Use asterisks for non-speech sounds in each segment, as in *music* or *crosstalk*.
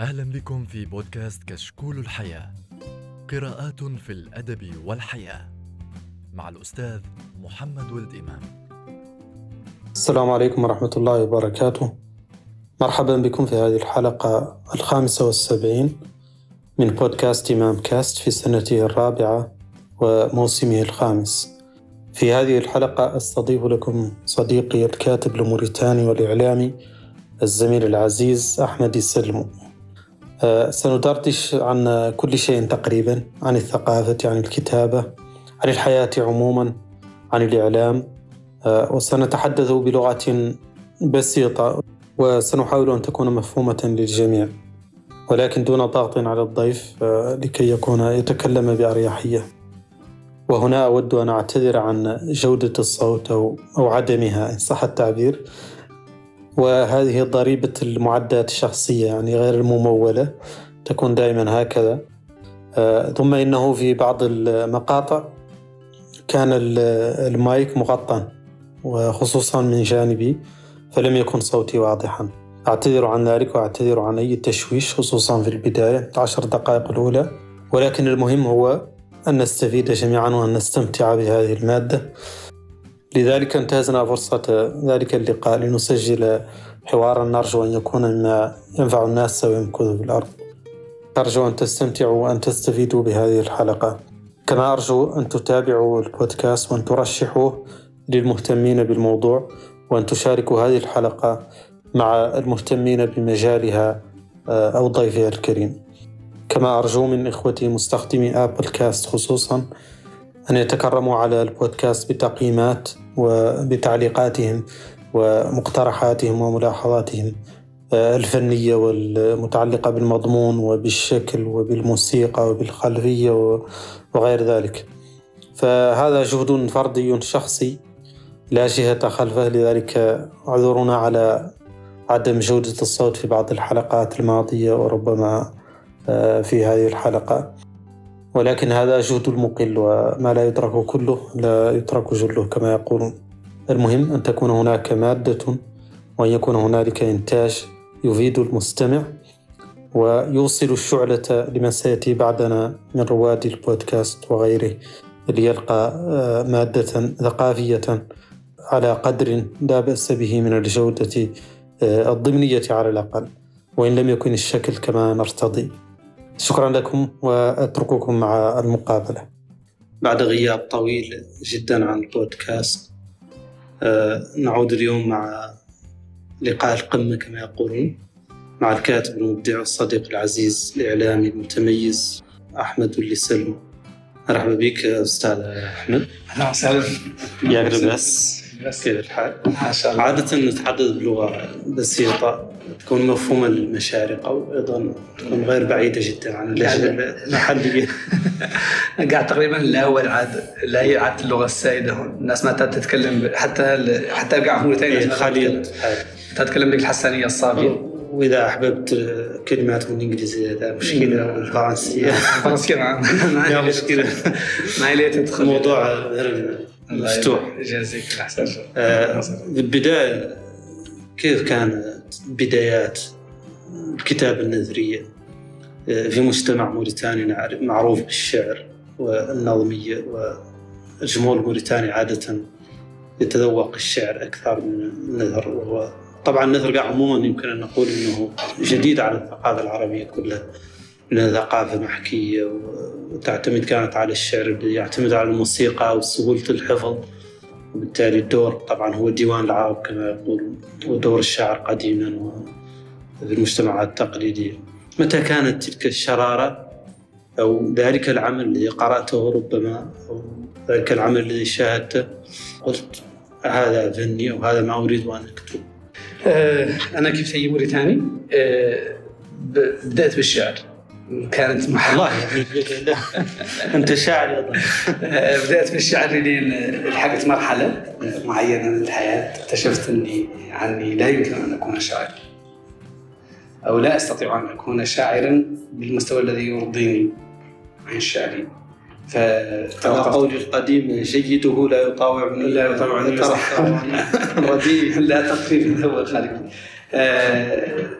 أهلا بكم في بودكاست كشكول الحياة. قراءات في الأدب والحياة مع الأستاذ محمد ولد إمام. السلام عليكم ورحمة الله وبركاته. مرحبا بكم في هذه الحلقة الخامسة والسبعين من بودكاست إمام كاست في سنته الرابعة وموسمه الخامس. في هذه الحلقة أستضيف لكم صديقي الكاتب الموريتاني والإعلامي الزميل العزيز أحمد السلمو. آه، سندردش عن كل شيء تقريبا عن الثقافة عن الكتابة عن الحياة عموما عن الإعلام. آه، وسنتحدث بلغة بسيطة وسنحاول أن تكون مفهومة للجميع ولكن دون ضغط على الضيف آه، لكي يكون يتكلم بأريحية. وهنا أود أن أعتذر عن جودة الصوت أو عدمها إن صح التعبير. وهذه ضريبة المعدات الشخصية يعني غير الممولة تكون دائما هكذا. آه، ثم إنه في بعض المقاطع كان المايك مغطى وخصوصا من جانبي فلم يكن صوتي واضحا. أعتذر عن ذلك وأعتذر عن أي تشويش خصوصا في البداية عشر دقائق الأولى. ولكن المهم هو أن نستفيد جميعا وأن نستمتع بهذه المادة. لذلك انتهزنا فرصة ذلك اللقاء لنسجل حوارا. نرجو أن يكون مما ينفع الناس ويمكث في الأرض. أرجو أن تستمتعوا وأن تستفيدوا بهذه الحلقة. كما أرجو أن تتابعوا البودكاست وأن ترشحوه للمهتمين بالموضوع وأن تشاركوا هذه الحلقة مع المهتمين بمجالها آه، أو ضيفها الكريم. كما أرجو من إخوتي مستخدمي أبل كاست خصوصا أن يتكرموا على البودكاست بتقييمات وبتعليقاتهم ومقترحاتهم وملاحظاتهم آه، الفنية والمتعلقة بالمضمون وبالشكل وبالموسيقى وبالخلفية وغير ذلك. فهذا جهد فردي شخصي لا جهة خلفه لذلك اعذرونا على عدم جودة الصوت في بعض الحلقات الماضية وربما آه، في هذه الحلقة. ولكن هذا جهد المقل وما لا يدرك كله لا يترك جله كما يقولون. المهم أن تكون هناك مادة وأن يكون هنالك إنتاج يفيد المستمع ويوصل الشعلة لمن سيأتي بعدنا من رواد البودكاست وغيره ليلقى آه، مادة ثقافية على قدر لا بأس به من الجودة آه، الضمنية على الأقل. وإن لم يكن الشكل كما نرتضي. شكرا لكم وأترككم مع المقابلة. بعد غياب طويل جدا عن البودكاست آه، نعود اليوم مع لقاء القمة كما يقولون مع الكاتب المبدع الصديق العزيز الإعلامي المتميز أحمد اللي سلم مرحبا بك أستاذ أحمد. أهلا وسهلا. يا بس كيف الحال؟ ما شاء الله. عادة نتحدث بلغة بسيطة. تكون مفهومة للمشارق أو أيضا تكون غير بعيدة جدا عن المحلية *laughs* قاعد تقريبا لا هو العاد لا هي عاد اللغة السائدة. هون الناس ما تتكلم حتى حتى قاعد في موريتانيا خالية تتكلم بالحسانية الصافية؟ وإذا أحببت كلمات من الانجليزيه هذا مشكلة الفرنسيه الفرنسيه *laughs* *laughs* ما مشكلة. ما هي تدخل. موضوع مفتوح. يجازيك احسن آه، بالبداية كيف كانت بدايات الكتابه النثريه آه، في مجتمع موريتاني معروف بالشعر والنظمية والجمهور الموريتاني عادة يتذوق الشعر أكثر من النثر وهو طبعا النثر عموما يمكن أن نقول إنه جديد على الثقافة العربية كلها لأنها ثقافة محكية وتعتمد كانت على الشعر يعتمد على الموسيقى وسهولة الحفظ. وبالتالي الدور طبعا هو ديوان العرب كما يقول ودور الشاعر قديما في المجتمعات التقليدية. متى كانت تلك الشرارة؟ أو ذلك العمل الذي قرأته ربما أو ذلك العمل الذي شاهدته؟ قلت هذا فني أو هذا ما أريد أن أكتب آه، أنا كيف هي موريتاني. آه، بدأت بالشعر. كانت الله يعني *laughs* انت شاعر أيضا بدأت بالشعر لين لحقت مرحلة معينة من الحياة. اكتشفت إني عني لا يمكن أن أكون شاعر. أو لا أستطيع أن أكون شاعرا بالمستوى الذي يرضيني عن الشعر ف قولي القديم جيده لا يطاوع لا يطاوع *laughs* رديء. لا تطفيف هو الخالق آه،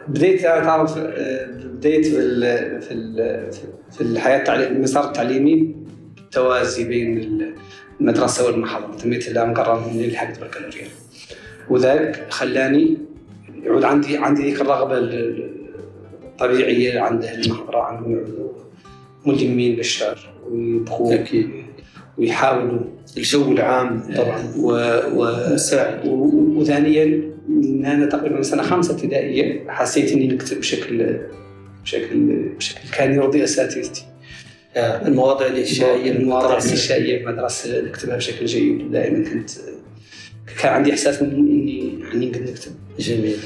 بديت أنا تعرف آه، بديت في ال- في ال- في الحياة المسار التعليمي بالتوازي بين المدرسة والمحاضرة. تميت إلى مقرر من لحقت بكالوريا. وذاك خلاني يعود عندي عندي ذيك الرغبة ال- الطبيعية عند المحاضرة يعودوا ملمين بالشعر ويبغوا أكيد. ويحاولوا. الجو العام طبعا. و... و- وثانيا إن أنا تقريبا من سنة خامسه ابتدائية حسيت إني نكتب بشكل بشكل بشكل كان يرضي أساتذتي. آه، المواضيع الإنشائية المواضيع. الانشائيه في المدرسة. نكتبها بشكل جيد. دائما كنت كان عندي إحساس من إني إني نقدر نكتب. جميل.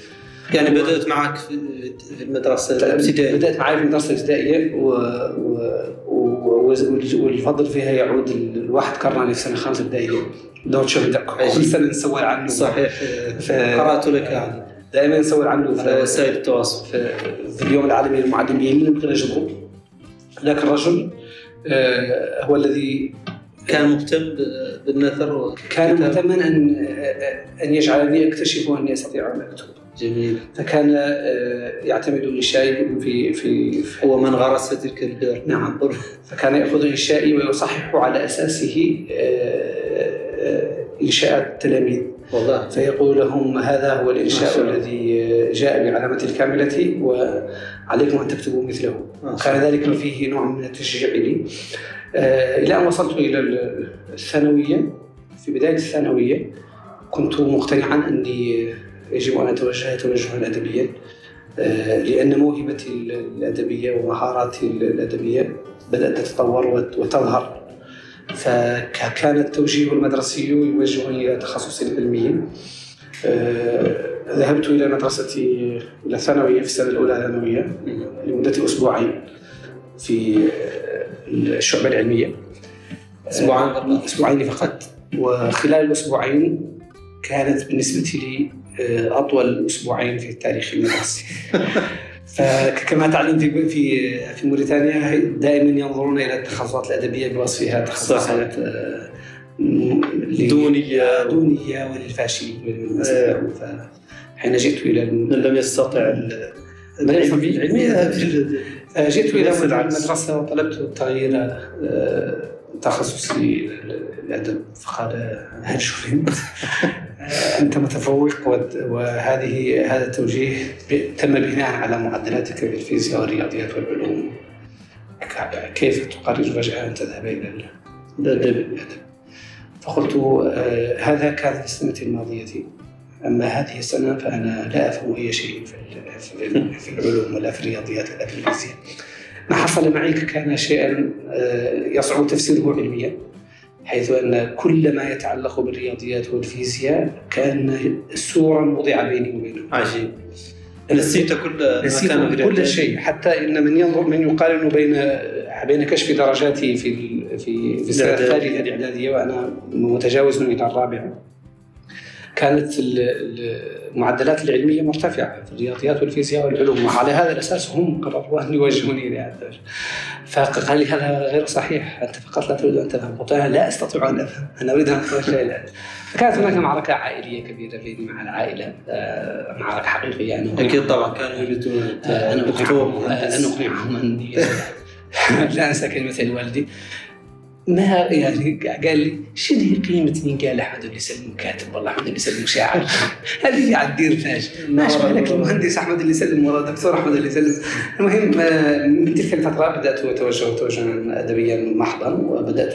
يعني بدأت معك في في المدرسة الابتدائية. بدأت معي في المدرسة الابتدائية و... و... و... وال- والفضل فيها يعود ال- الواحد كرهني في سنة خامسه ابتدائية. دور شغل كل سنه نسوي عنه. صحيح. ف- قرأت لك عنه دائما نسوي عنه على في, وسائل التواصل. في, في اليوم العالمي للمعلمين. اللي نبغي نجبره ذاك الرجل آه، هو الذي كان مهتم بالنثر كان مهتما ان أن يجعلني اكتشف اني استطيع ان اكتب جميل. فكان آه، يعتمد انشائي في في, هو من غرس تلك نعم. فكان يأخذ إنشائي ويصحح على أساسه إنشاءات التلاميذ. والله. فيقول لهم هذا هو الإنشاء. الذي جاء بعلامة الكاملة وعليكم أن تكتبوا مثله. كان ذلك فيه نوع من التشجيع لي. آه، إلى أن وصلت إلى الثانوية. في بداية الثانوية كنت مقتنعا أني يجب أن أتوجه توجها ادبيا آه، لأن موهبتي الأدبية ومهاراتي الأدبية بدأت تتطور وت- وتظهر. فكان التوجيه المدرسي يوجهني إلى تخصصي العلمي آه، ذهبت إلى مدرستي إلى الثانويه في السنة الأولى ثانوية لمدة أسبوعين في آه، الشعبة العلمية. أسبوعين فقط. أسبوعين فقط. وخلال الأسبوعين كانت بالنسبة لي آه، أطول أسبوعين في التاريخ المدرسي *laughs* فكما تعلم في في في موريتانيا دائما ينظرون إلى التخصصات الأدبية بوصفها تخصصات آه، دونية. دونية وللفاشلين آه. فحين جئت إلى من لم يستطع ال- العلمي- العلمية جئت إلى. المدرسة وطلبت تغيير آه، تخصصي الأدب. فقال هل شفت *laughs* أنت متفوق وهذه هذا التوجيه تم بناء على معدلاتك في الفيزياء والرياضيات والعلوم. كيف تقرر فجأة أن تذهب إلى الأدب؟ فقلت آه، هذا كان في السنة الماضية. أما هذه السنة فأنا لا أفهم أي شيء في العلوم ولا في الرياضيات ولا في الفيزياء. ما حصل معي كان شيئا آه، يصعب تفسيره علميا حيث أن كل ما يتعلق بالرياضيات والفيزياء كان سورا وضع بيني وبينه عجيب نسيت كل نسيت كل. شيء حتى إن من ينظر من يقارن بين بين كشف درجاتي في في في السنة. الثالثة الاعداديه وأنا متجاوز إلى الرابعه كانت ال- ال- المعدلات العلمية مرتفعة في الرياضيات والفيزياء والعلوم وعلى هذا الأساس هم قرروا أن يوجهوني إلى هذا فقال لي هذا غير صحيح أنت فقط لا تريد أن تفهم قلت أنا لا أستطيع أن افهم أنا أريد أن اتوجه إلى فكانت هناك معركة عائلية كبيرة بيني مع العائلة آه، معركة حقيقية. أنا أكيد طبعا كانوا يريدون آه، دكتور اقنعهم آه،. أنا أقنعهم أني *laughs* لا أنسى كلمة الوالدي ما يعني قال لي شنو هي قيمة إن قال أحمد اللي يسلم كاتب؟ والله أحمد اللي يسلم شاعر. *laughs* هذه قاعد تدير فاش. ما أشبه لك المهندس أحمد اللي يسلم ولا الدكتور أحمد اللي يسلم. المهم آه، من تلك الفترة بدأت أتوجه توجها أدبيا محضا وبدأت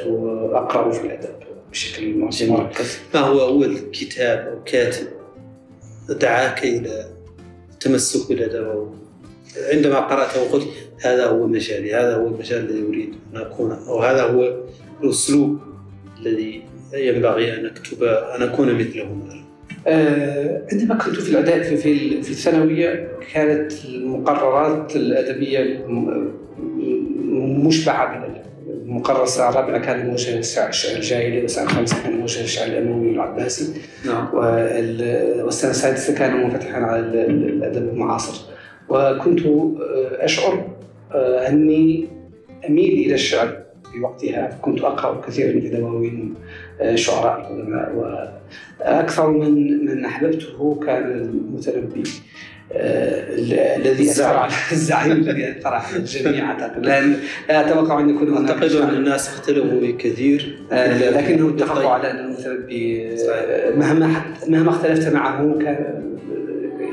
أقرأ في الأدب بشكل مركز. ما هو أول كتاب أو كاتب دعاك إلى التمسك بالأدب؟ عندما قرأته وقلت هذا هو مجالي هذا هو المجال الذي أريد أن أكون أو هذا هو الأسلوب الذي ينبغي أن أكتب أن أكون مثله مثلا. آه، عندما كنت في الاعداد في في الثانوية كانت المقررات الأدبية م- م- مشبعة بالادب المقرر السنة الرابعة كان موجه للشعر الشعر الجاهلي والسنة الخامسة كان موجه للشعر الأموي والعباسي نعم. وال- والسنة السادسة كان منفتحا على ال- ال- الأدب المعاصر. وكنت آه، آه، أني أميل إلى الشعر في وقتها. كنت أقرأ كثيرا في دواوين آه، شعراء القدماء وأكثر من من أحببته كان المتنبي آه، الذي أثر على *laughs* الزعيم الذي أثر على الجميع. اعتقد لا أتوقع أن يكون هناك أعتقد أن الناس اختلفوا فيه كثير آه، لكنهم اتفقوا على أن المتنبي مهما مهما اختلفت معه كان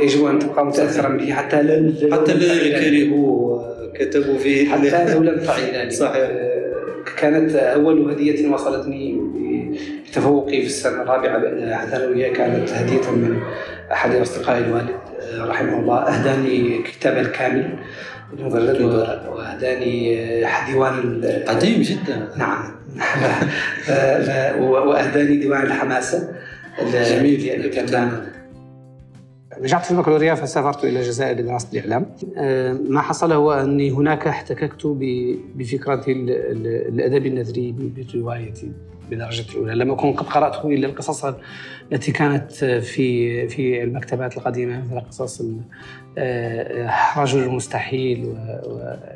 يجب أن تبقى متاثرا به حتى لو حتى الذي كرهوه كتبوا فيه. حتى لو لم تعي ذلك. صحيح. كانت أول هدية وصلتني بتفوقي في السنة الرابعة الثانويه كانت هدية من أحد أصدقاء الوالد رحمه الله. أهداني كتاب الكامل المجلد وأهداني ديوان قديم جدا. نعم. *laughs* وأهداني ديوان الحماسة جميل. رجعت في البكالوريا فسافرت إلى الجزائر لدراسة الإعلام. ما حصل هو أني هناك احتككت بفكرة الأدب النثري بروايتي بالدرجه الأولى، لم أكن قد قرات إلا القصص التي كانت في في المكتبات القديمة مثل قصص آه، رجل المستحيل و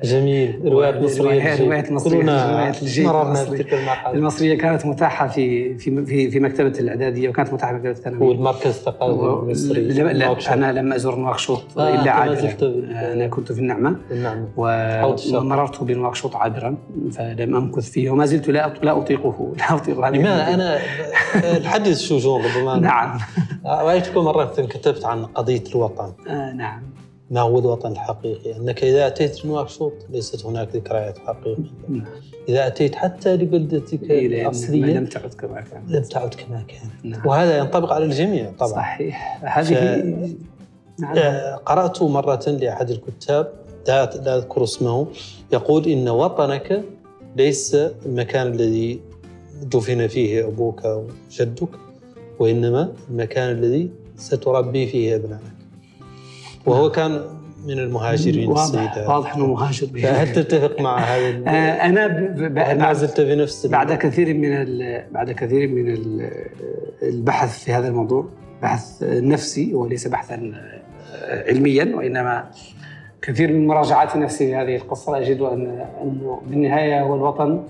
جميل. روايات مصرية روايات مصرية روايات المصري. المصرية كانت متاحة في في في, في مكتبة الإعدادية وكانت متاحة في مكتبة الثانوية. والمركز الثقافي المصري. لا, أنا لم ازور نواكشوط آه إلا عابرا أنا كنت في النعمة. النعمة. ومررت بنواكشوط عابرا فلم أمكث فيه وما زلت لا لا أطيقه لا أطيق لماذا؟ أنا *laughs* الحديث شجون ربما نعم. رايتكم مرة كتبت عن قضية الوطن. آه نعم. ما هو الوطن الحقيقي أنك إذا أتيت نواكشوط ليست هناك ذكريات حقيقية. نعم. إذا أتيت حتى لبلدتك الأصلية لم تعد كما كانت. لم تعد كما كانت. نعم. وهذا ينطبق على الجميع طبعا. صحيح. هذه ف... نعم. قرأت مرة لأحد الكتاب لا أذكر اسمه يقول إن وطنك ليس المكان الذي دفن فيه أبوك أو جدك. وإنما المكان الذي ستربي فيه أبنائك. وهو نعم. كان من المهاجرين واضح واضح إنه مهاجر. هل تتفق مع هذا *laughs* آه، أنا ب... ما زلت بنفس بعد كثير من ال... بعد كثير من البحث في هذا الموضوع بحث نفسي وليس بحثا علميا وإنما كثير من مراجعات نفسي لهذه القصة. أجد ان انه بالنهاية هو الوطن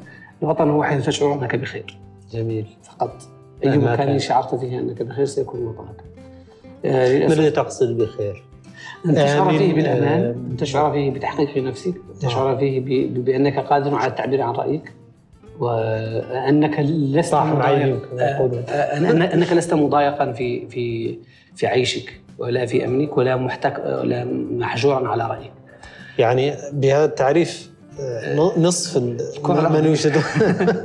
الوطن هو حيث تشعر أنك بخير. جميل. فقط. اي مكان شعرت فيه أنك بخير سيكون وطنك آه، ما الذي تقصد بخير؟ أن تشعر فيه بالأمان أن تشعر فيه بتحقيق نفسك تشعر فيه بأنك قادر على التعبير عن رأيك وأنك لست مضايق. أنك لست مضايقا في في في عيشك ولا في أمنك ولا محتك ولا محجورا على رأيك. يعني بهذا التعريف نصف من يوجدون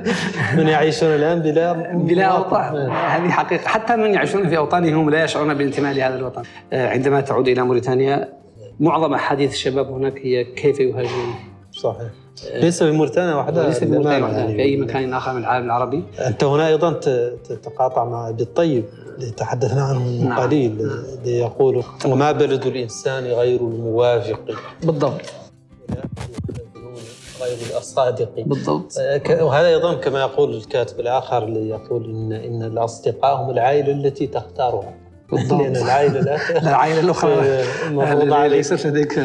*laughs* من يعيشون الآن بلا بلا أوطان. هذه حقيقة. حتى من يعيشون في أوطانهم لا يشعرون بالانتماء لهذا الوطن. آه، عندما تعود إلى موريتانيا معظم أحاديث الشباب هناك هي كيف يهاجرون. صحيح. ليس في موريتانيا وحدها ليس في موريتانيا وحدها في أي مكان آخر من العالم العربي. أنت هنا أيضا تتقاطع مع بالطيب اللي تحدثنا عنه من نعم. قليل نعم. اللي يقول وما بلد الإنسان غير الموافق؟ بالضبط. غير الصادق بالضبط. آه، وهذا أيضا كما يقول الكاتب الآخر اللي يقول ان إن الاصدقاء هم العائلة التي تختارها. بالضبط. لأن العائلة لا *laughs* العائلة الأخرى. *laughs* مفروض ليست لديك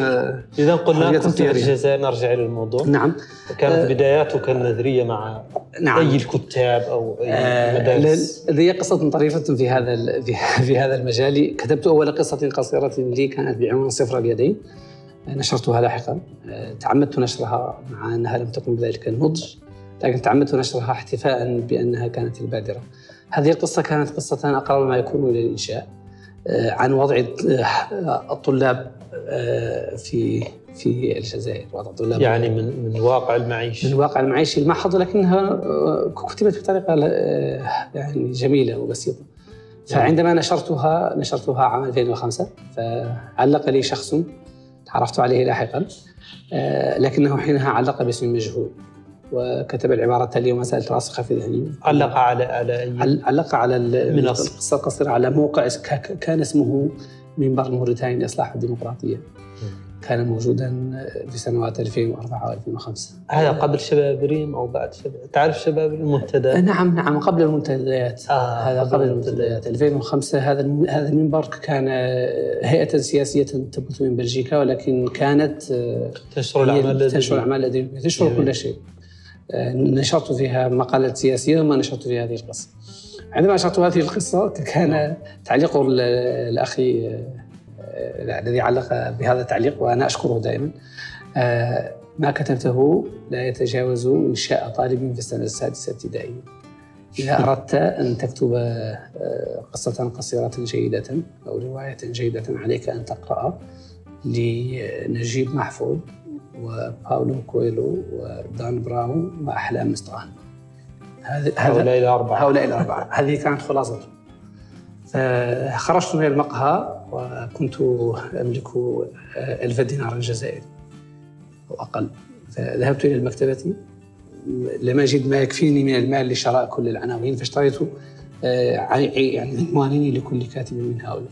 اذا قلنا كنت في الجزائر نرجع إلى الموضوع. نعم. كانت أه بداياتك النذرية مع نعم. أي الكتاب أو أي آه مدارس؟ لدي قصة طريفة في هذا في, *laughs* في هذا المجال. كتبت أول قصة قصيرة لي كانت بعنوان صفر اليدين نشرتها لاحقا. آه، تعمدت نشرها مع أنها لم تكن بذلك النضج لكن تعمدت نشرها احتفاء بأنها كانت البادرة. هذه القصة كانت قصة أقرب ما يكون إلى الإنشاء آه، عن وضع آه، الطلاب في في الجزائر. وضع الطلاب يعني من من الواقع المعيشي من الواقع المعيشي المحض لكنها كتبت بطريقة يعني جميلة وبسيطة. فعندما نشرتها نشرتها عام 2005 فعلق لي شخص عرفت عليه لاحقا. آه، لكنه حينها علق باسم مجهول وكتب العبارة التالية وما سألت راسخة في ذهني. علق على على علق على القصة القصيرة على موقع كان اسمه منبر موريتاني لإصلاح الديمقراطية. كان موجودا في سنوات 2004 و2005 هذا قبل شباب ريم أو بعد شباب؟ تعرف شباب المنتدى؟ نعم نعم قبل المنتديات. آه هذا قبل المنتديات. 2005 هذا هذا المنبر كان هيئة سياسية تبث من بلجيكا ولكن كانت تنشر الأعمال تنشر الأعمال الادبيه تنشر كل شيء. نشرت فيها مقالات سياسية وما نشرت فيها هذه القصة. عندما نشرت هذه القصة كان تعليق الاخ آه، الذي علق بهذا التعليق وأنا أشكره دائما. آه، ما كتبته لا يتجاوز إنشاء طالب في السنة السادسة ابتدائيه إذا أردت أن تكتب آه، قصة قصيرة جيدة أو رواية جيدة عليك أن تقرا لنجيب محفوظ وباولو كويلو ودان براون وأحلام مصطفى. هؤلاء الاربعه هؤلاء الاربعه هذه كانت خلاصته خرجت من المقهى وكنت أملك ألف دينار جزائري أو أقل. فذهبت إلى المكتبه لم أجد ما يكفيني من المال لشراء كل العناوين فاشتريت آه، يعني عنوانين لكل كاتب من هؤلاء.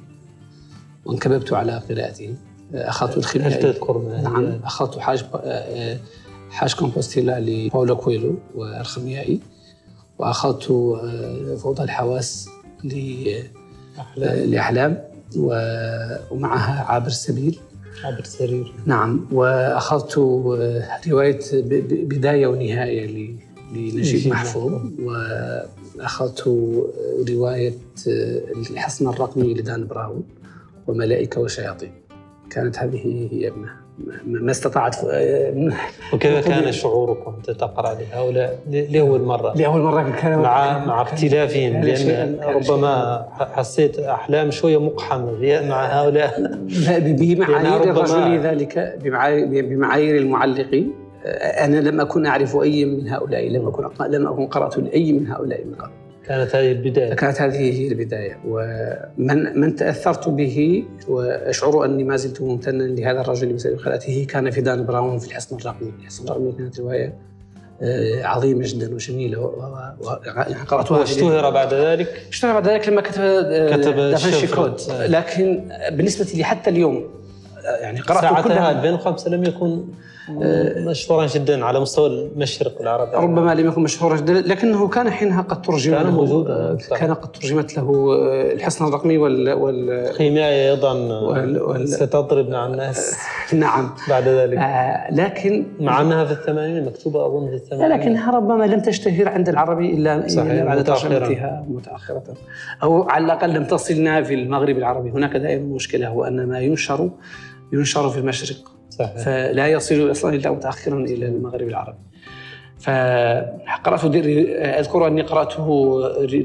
وانكببت على قراءتهم أخذت الخيميائي هل تذكر نعم أخذت حاج آه، حاج كومبوستيلا لباولو كويلو والخيميائي وأخذت آه، فوضى الحواس لاحلام ومعها عابر السبيل عابر السرير نعم وأخذت آه، روايه بداية ونهاية لنجيب محفوظ وأخذت رواية الحصن الرقمي لدان براون وملائكة وشياطين. كانت هذه هي ما استطعت وكيف كان شعورك وانت تقرأ لهؤلاء لأول مرة؟ لأول مرة كان مع مع اختلافهم لأن ربما حسيت أحلام شوية مقحمة مع هؤلاء. بمعايير الرجل ذلك بمعايير المعلق أنا لم أكن أعرف أي من هؤلاء لم أكن لم أكن قرأت لأي من هؤلاء من قبل. كانت هذه البداية. كانت هذه هي البداية. ومن من تأثرت به وأشعر أني ما زلت ممتنا لهذا الرجل بسبب قراءته كان في دان براون في الحصن الرقمي. الحصن الرقمي كانت رواية آه، عظيمة جدا وجميلة قرأتها واشتهر بعد ذلك؟ اشتهر بعد ذلك لما كتب آه، كتب دافنشي كود. لكن بالنسبة لي حتى اليوم آه، يعني قرأت كلها. 2005 لم يكن آه، مشهورا جدا على مستوى المشرق العربي. ربما لم يكن مشهورا جدا لكنه كان حينها قد ترجم كان موجودا آه، كان. قد ترجمت له آه، الحصن الرقمي وال وال أيضا. وال... ستضرب مع الناس. *laughs* نعم. بعد ذلك. آه لكن مع أنها في الثمانين مكتوبة أظن في الثمانين. لكنها ربما لم تشتهر عند العربي إلا صحيح بعد ترجمتها متاخره أو على الأقل لم تصلنا في المغرب العربي. هناك دائما مشكلة هو أن ما ينشر ينشر في المشرق. صحيح. فلا يصل أصلا الا متأخرا إلى المغرب العربي. فقرأت أذكر أني قرأته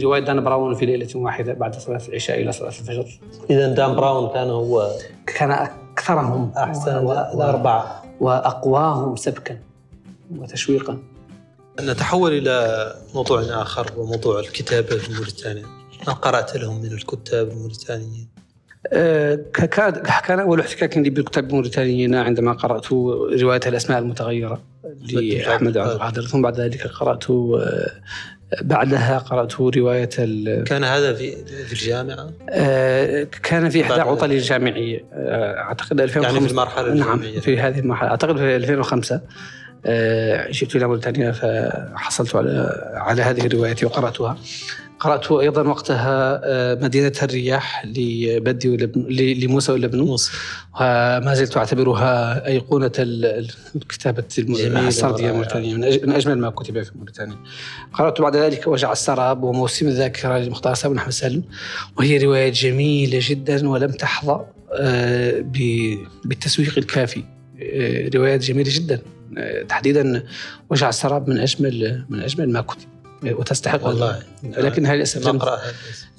رواية دان براون في ليلة واحدة بعد صلاة العشاء إلى صلاة الفجر. اذا دان براون كان هو كان أكثرهم. أحسن الاربعه وأقواهم سبكا وتشويقا. نتحول إلى موضوع آخر وموضوع الكتابة في موريتانيا. ما قرأت لهم من الكتاب الموريتانيين؟ آه، كان أول احتكاك لي بالكتاب الموريتانيين عندما قرأت رواية الأسماء المتغيرة لأحمد عبد القادر. ثم بعد ذلك قرأت آه، بعدها قرأت رواية كان هذا في في الجامعة؟ آه، كان في إحدى عطل الجامعية أعتقد 2005 يعني في المرحلة الجامعية. نعم في هذه المرحلة أعتقد في 2005 جئت إلى موريتانيا فحصلت على على هذه الرواية وقرأتها. قرأت أيضا وقتها آه، مدينة الرياح لبدي لموسى ولبنو وما زلت أعتبرها أيقونة الكتابة السردية الموريتانية من أجمل ما كتب في موريتانيا. قرأت بعد ذلك وجع السراب وموسم الذاكرة لمختار سامي أحمد سالم. وهي رواية جميلة جدا ولم تحظى آه، بالتسويق الكافي. آه، روايات جميلة جدا. تحديدا وجع السراب من أجمل من أجمل ما كتب. وتستحق والله لكنها للاسف لم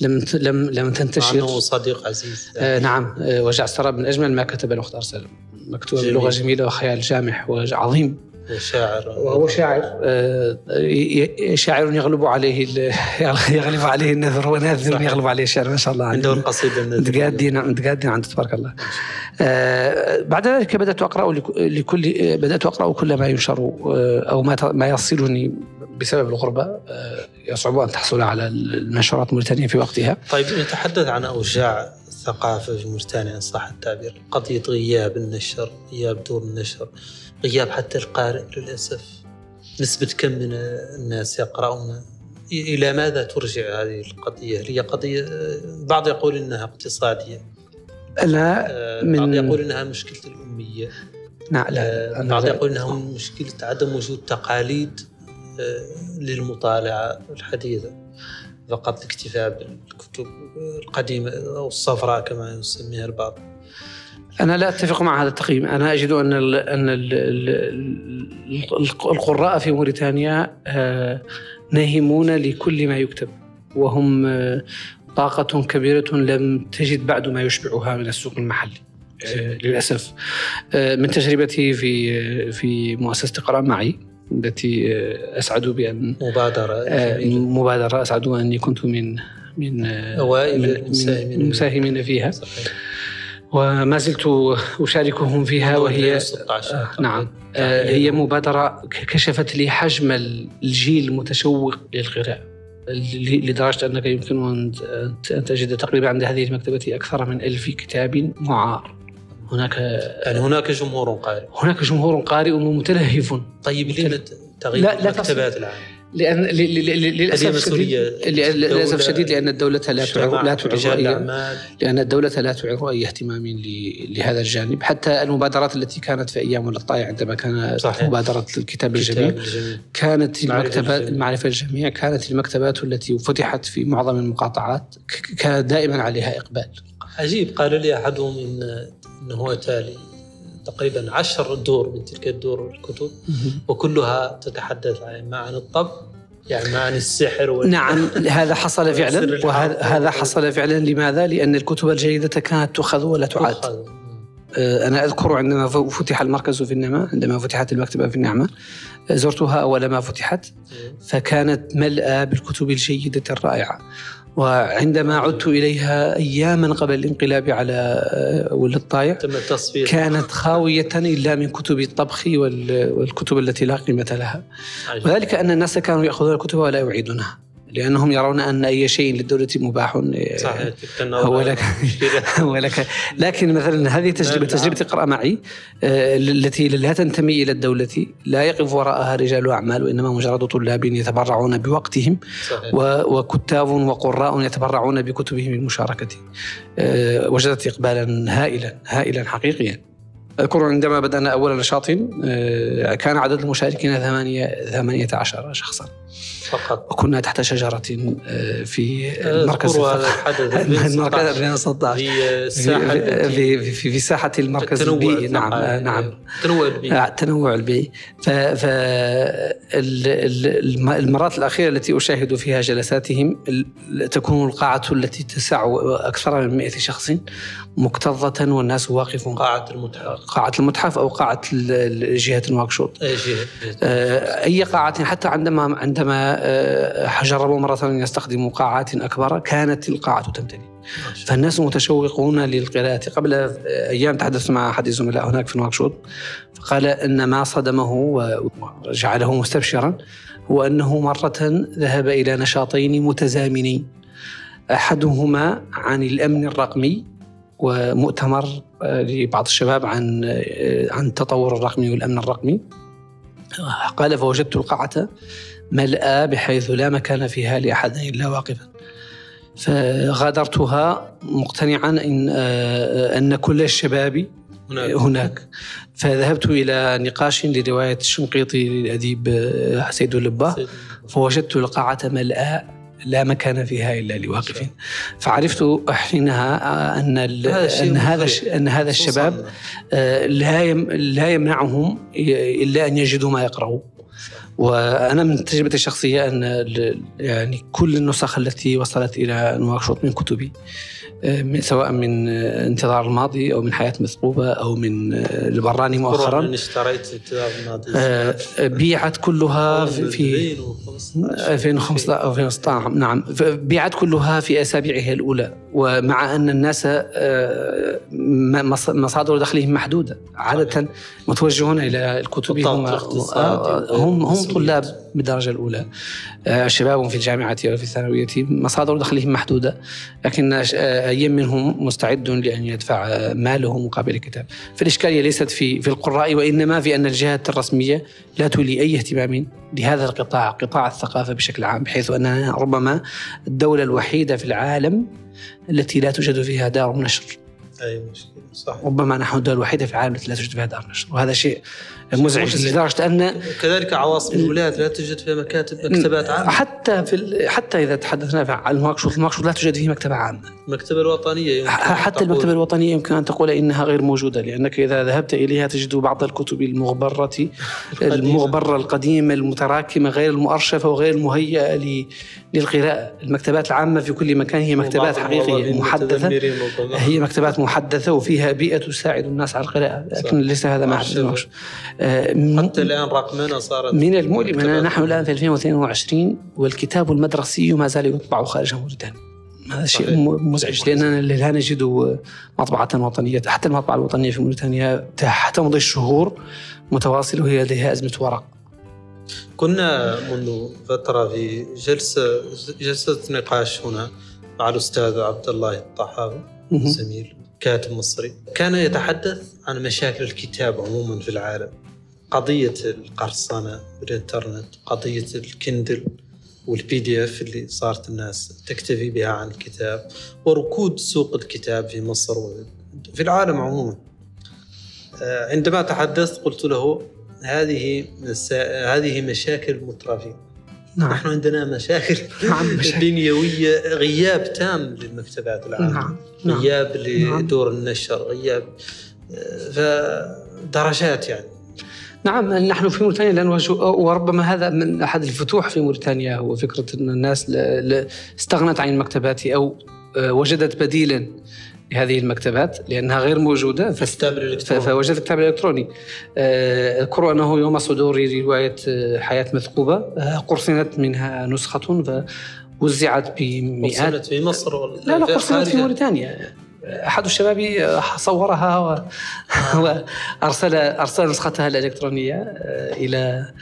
لم لم لم تنتشر؟ عنه صديق عزيز. آه نعم. آه وجع السراب من أجمل ما كتب المختار سالم مكتوب بلغة جميلة وخيال جامح وعظيم وشاعر وهو شاعر. آه شاعر يغلب عليه *laughs* يغلب عليه النذر وناذر يغلب عليه الشعر ما شاء الله عنده القصيده متقادين متقادين عنده تبارك الله. آه بعد ذلك بدأت أقرأ لكل بدأت أقرأ كل ما ينشر آه أو ما ما يصلني بسبب الغربة. آه، يصعب أن تحصل على النشرات الموريتانية في وقتها. طيب نتحدث عن أوجاع الثقافة في موريتانيا إن صح التعبير. قضية غياب النشر غياب دور النشر غياب حتى القارئ للأسف. نسبة كم من الناس يقرؤون؟ إلى ماذا ترجع هذه القضية؟ هي قضية بعض يقول إنها اقتصادية. لا آه، من بعض يقول إنها مشكلة الأمية. نعم لا آه، بعض يقول إنها مشكلة عدم وجود تقاليد للمطالعة الحديثة. فقط الاكتفاء بالكتب القديمة أو الصفراء كما يسميها البعض. أنا لا أتفق مع هذا التقييم. أنا أجد أن ال أن ال ال القراء في موريتانيا آه، ناهمون لكل ما يكتب وهم آه، طاقة كبيرة لم تجد بعد ما يشبعها من السوق المحلي آه، للأسف. من تجربتي في في مؤسسة اقرأ معي التي أسعد بأن مبادرة مبادرة أسعد أني كنت من من أوائل المساهمين. فيها. صحيح. وما زلت أشاركهم فيها وهي 16 آه نعم. آه هي مبادرة كشفت لي حجم الجيل المتشوق للقراءة لدرجة أنك يمكن أن تجد تقريبا عند هذه المكتبة أكثر من ألف كتاب معار هناك يعني هناك جمهور قارئ. هناك جمهور قارئ ومتلهف طيب ليه تغيير المكتبات العامة لأن للأسف الشديد للأسف الشديد لأن الدولة لا تعر لا تعر لأن الدولة لا تعر اي اهتمام لهذا الجانب. حتى المبادرات التي كانت في أيام الطائع عندما كانت صحيح. مبادرة الكتاب الجميع كانت المكتبات المعرفه الجميع. كانت المكتبات التي فتحت في معظم المقاطعات كان دائما عليها إقبال. عجيب قال لي أحدهم إن إنه هو تالي تقريبا عشر دور من تلك الدور الكتب وكلها تتحدث ما عن الطب يعني ما عن السحر وال... نعم هذا حصل *laughs* فعلا وهذا حصل فعلا. لماذا؟ لأن الكتب الجيدة كانت تؤخذ ولا تعاد آه، أنا أذكر عندما فتح المركز في النعمة عندما فتحت المكتبة في النعمة زرتها أول ما فتحت فكانت ملأى بالكتب الجيدة الرائعة. وعندما عدت إليها أياما قبل الانقلاب على آه، ولد الطايع تم كانت خاوية إلا من كتب الطبخ والكتب التي لا قيمة لها. وذلك أن الناس كانوا يأخذون الكتب ولا يعيدونها. لأنهم يرون أن أي شيء للدولة مباح صحيح هو لك *laughs* هو لك. لكن مثلا هذه تجربه تجربة اقرأ معي آه، التي لا تنتمي إلى الدولة لا يقف وراءها رجال أعمال وإنما مجرد طلاب يتبرعون بوقتهم صحيح. وكتاب وقراء يتبرعون بكتبهم المشاركة آه، وجدت اقبالا هائلا هائلا حقيقيا. أذكر عندما بدأنا أول نشاط آه، كان عدد المشاركين ثمانية ثمانية عشر شخصا. فقط. وكنا تحت شجرة آه، في المركز *laughs* المركز 2016 في ساحة في, في, في ساحة المركز البيئي نعم آه، نعم. التنوع البيئي التنوع البيئي فالمرات الأخيرة التي أشاهد فيها جلساتهم تكون القاعة التي تسع أكثر من 100 شخص. مكتظة والناس واقفون قاعة المتحف. قاعة المتحف أو قاعة جهة الواكشوط أي جهة آه، أي قاعة حتى عندما عندما آه، جربوا مرة يستخدموا قاعات أكبر كانت القاعة تمتلئ فالناس متشوقون للقراءة. قبل أيام تحدثت مع أحد الزملاء هناك في نواكشوط فقال أن ما صدمه وجعله مستبشرا هو أنه مرة ذهب إلى نشاطين متزامنين أحدهما عن الأمن الرقمي ومؤتمر آه، لبعض الشباب عن آه، عن التطور الرقمي والأمن الرقمي. قال فوجدت القاعة ملأى بحيث لا مكان فيها لأحد إلا واقفا. فغادرتها مقتنعا إن, آه، أن كل الشباب هناك, هناك. فذهبت إلى نقاش لرواية الشنقيطي للأديب سيد اللبة. فوجدت القاعة ملأى لا مكان فيها إلا لواقف. فعرفت حينها أن أن هذا أن هذا الشباب آه، لا لا يمنعهم إلا أن يجدوا ما يقرأوا وأنا من تجربتي الشخصية أن يعني كل النسخ التي وصلت إلى نواكشوط من كتبي سواء من انتظار الماضي أو من حياة مثقوبة أو من البراني مؤخرا. اشتريت انتظار الماضي. آه، بيعت كلها في 2015 أو 2016 نعم. بيعت كلها في أسابيعها الأولى ومع أن الناس آه، مصادر دخلهم محدودة. عادة متوجهون إلى الكتب هم هم هم طلاب. بالدرجة الأولى. آه، شباب في الجامعة أو في الثانوية مصادر دخلهم محدودة لكن اي منهم مستعد لأن يدفع ماله مقابل الكتاب. فالإشكالية ليست في في القراء وإنما في أن الجهات الرسمية لا تولي أي اهتمام لهذا القطاع قطاع الثقافة بشكل عام بحيث اننا ربما الدولة الوحيدة في العالم التي لا توجد فيها دار نشر. أي مشكلة صح. ربما نحن الدول الوحيدة في العالم التي لا توجد فيها دار نشر وهذا شيء مزعج لدرجة أن كذلك عواصم الولايات لا توجد فيها مكاتب مكتبات عامة. حتى في حتى إذا تحدثنا عن نواكشوط نواكشوط لا توجد فيه مكتبة عامة. المكتبه الوطنية حتى المكتبة الوطنية يمكن أن تقول إنها غير موجودة لأنك إذا ذهبت إليها تجد بعض الكتب المغبرة المغبرة القديمة المتراكمة غير المؤرشفة وغير المهيئة للقراءة. المكتبات العامة في كل مكان هي مكتبات حقيقية محدثة. هي مكتبات محدثة وفيها بيئة تساعد الناس على القراءة لكن ليس هذا ما حدث حتى الآن رقمنا صارت من المؤلم أننا نحن الآن في 2022 والكتاب المدرسي ما زال يطبع خارج موريتانيا هذا شيء مزعج لأننا لا نجد مطبعة وطنية حتى المطبعة الوطنية في موريتانيا تمضي الشهور متواصله وهي لديها أزمة ورق. كنا منذ فترة في جلسة جلسة نقاش هنا مع الأستاذ عبد الله الطحاوي زميل كاتب مصري. كان يتحدث عن مشاكل الكتاب عموما في العالم. قضية القرصنة بالإنترنت قضية الكندل وال PDF اللي صارت الناس تكتفي بها عن الكتاب وركود سوق الكتاب في مصر وفي العالم عموما آه، عندما تحدثت قلت له هذه هذه مشاكل المترفين نعم. نحن عندنا مشاكل, نعم مشاكل *laughs* بنيوية غياب تام للمكتبات العامة نعم. نعم. غياب لدور النشر غياب آه، فدرجات يعني نعم نحن في موريتانيا لأنه وربما هذا من أحد الفتوح في موريتانيا هو فكرة أن الناس استغنت عن المكتبات أو آه، وجدت بديلا لهذه المكتبات لأنها غير موجودة فوجدت الكتاب الإلكتروني. آه، أذكر أنه يوم صدور رواية آه، حياة مثقوبة قرصنت منها نسخة فوزعت بمئات قرصنت في مصر ولا لا لا قرصنت في موريتانيا. أحد الشباب صورها *laughs* وارسل أرسل نسختها الإلكترونية آه، إلى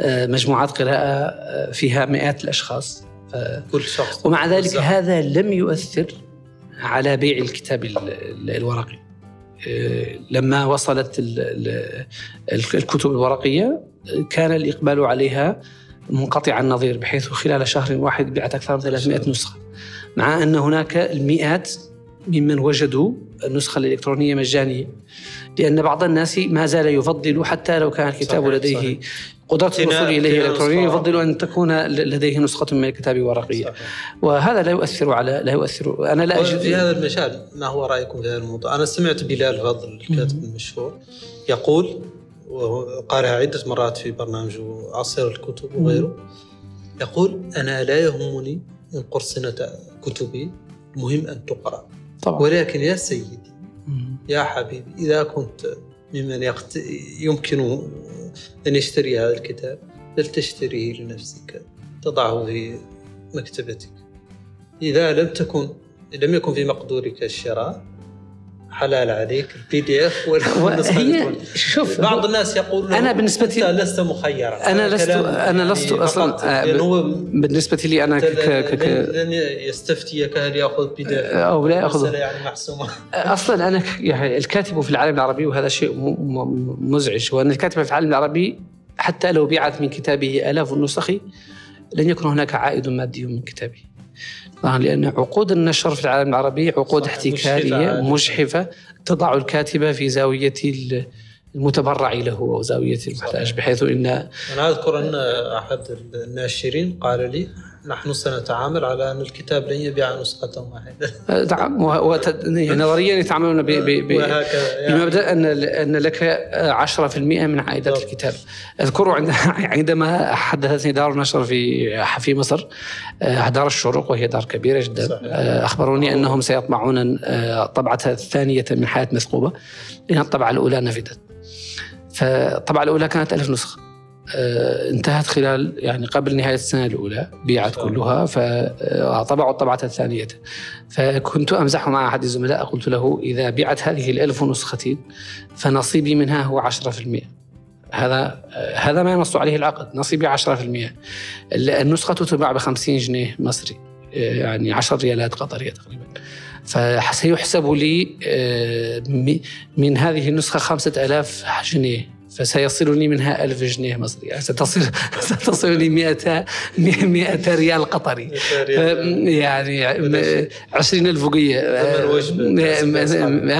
آه، مجموعات قراءة آه، فيها مئات الأشخاص. كل شخص. ومع ذلك هذا لم يؤثر على بيع الكتاب الورقي. لما وصلت الكتب الورقية كان الإقبال عليها منقطع النظير بحيث خلال شهر واحد بعت أكثر من 300 نسخة. مع أن هناك المئات ممن وجدوا النسخة الإلكترونية مجانية لأن بعض الناس ما زال يفضل حتى لو كان الكتاب صحيح لديه صحيح. قدرة الوصول إليه إلكترونيا يفضل أن تكون لديه نسخة من الكتاب ورقية. صحيح. وهذا لا يؤثر على لا يؤثر أنا لا أجد في هذا المجال ما هو رأيكم في هذا الموضوع؟ أنا سمعت بلال فضل الكاتب المشهور يقول وقالها عدة مرات في برنامج عصير الكتب وغيره يقول أنا لا يهمني إن قرصنة كتبي مهم أن تقرأ. طبعا. ولكن يا سيدي يا حبيبي إذا كنت ممن يقت... يمكن أن يشتري هذا الكتاب فلتشتريه لنفسك تضعه في مكتبتك إذا لم تكن لم يكن في مقدورك الشراء حلال عليك ال PDF هي شوف بعض الناس يقول أنا بالنسبة لي لست مخيرا. أنا لست أنا لست يعني أصلا يعني هو بالنسبة لي أنا ك ك لن يستفتيك هل يأخذ بي دي اف أو لا ياخذ يعني محسومة. أصلا أنا يعني الكاتب في العالم العربي وهذا شيء مزعج وأن الكاتب في العالم العربي حتى لو بيعت من كتابه آلاف النسخ لن يكون هناك عائد مادي من كتابه. لأن عقود النشر في العالم العربي عقود احتكارية مجحفة تضع الكاتب في زاوية المتبرع له أو زاوية المحتاج بحيث إن أنا أذكر أن أحد الناشرين قال لي نحن سنتعامل على أن الكتاب لن يبيع نسخة واحدة. نعم *laughs* نظريا يتعاملون ب... ب... ب... يعني. بمبدأ أن أن لك 10% من عائدات الكتاب. أذكر *laughs* عندما حدثتني دار النشر في في مصر آه، دار الشروق وهي دار كبيرة جدا. صحيح. آه، أخبروني أنهم سيطبعون آه، الثانية من حياة مثقوبة. لأن الطبعة الأولى نفدت فالطبعة الأولى كانت ألف نسخة. انتهت خلال يعني قبل نهاية السنة الأولى بيعت كلها فطبعوا الطبعة الثانية فكنت أمزح مع أحد الزملاء قلت له إذا بيعت هذه الألف نسخة فنصيبي منها هو 10% هذا هذا ما ينص عليه العقد نصيبي 10% النسخة تباع ب 50 جنيه مصري آه، يعني 10 ريالات قطرية تقريبا. فسيحسب لي آه، من هذه النسخة 5000 جنيه. فسيصلني منها ألف جنيه مصري. ستصل *laughs* ستصلني 200 200 ريال قطري. يعني 20 ألف وقية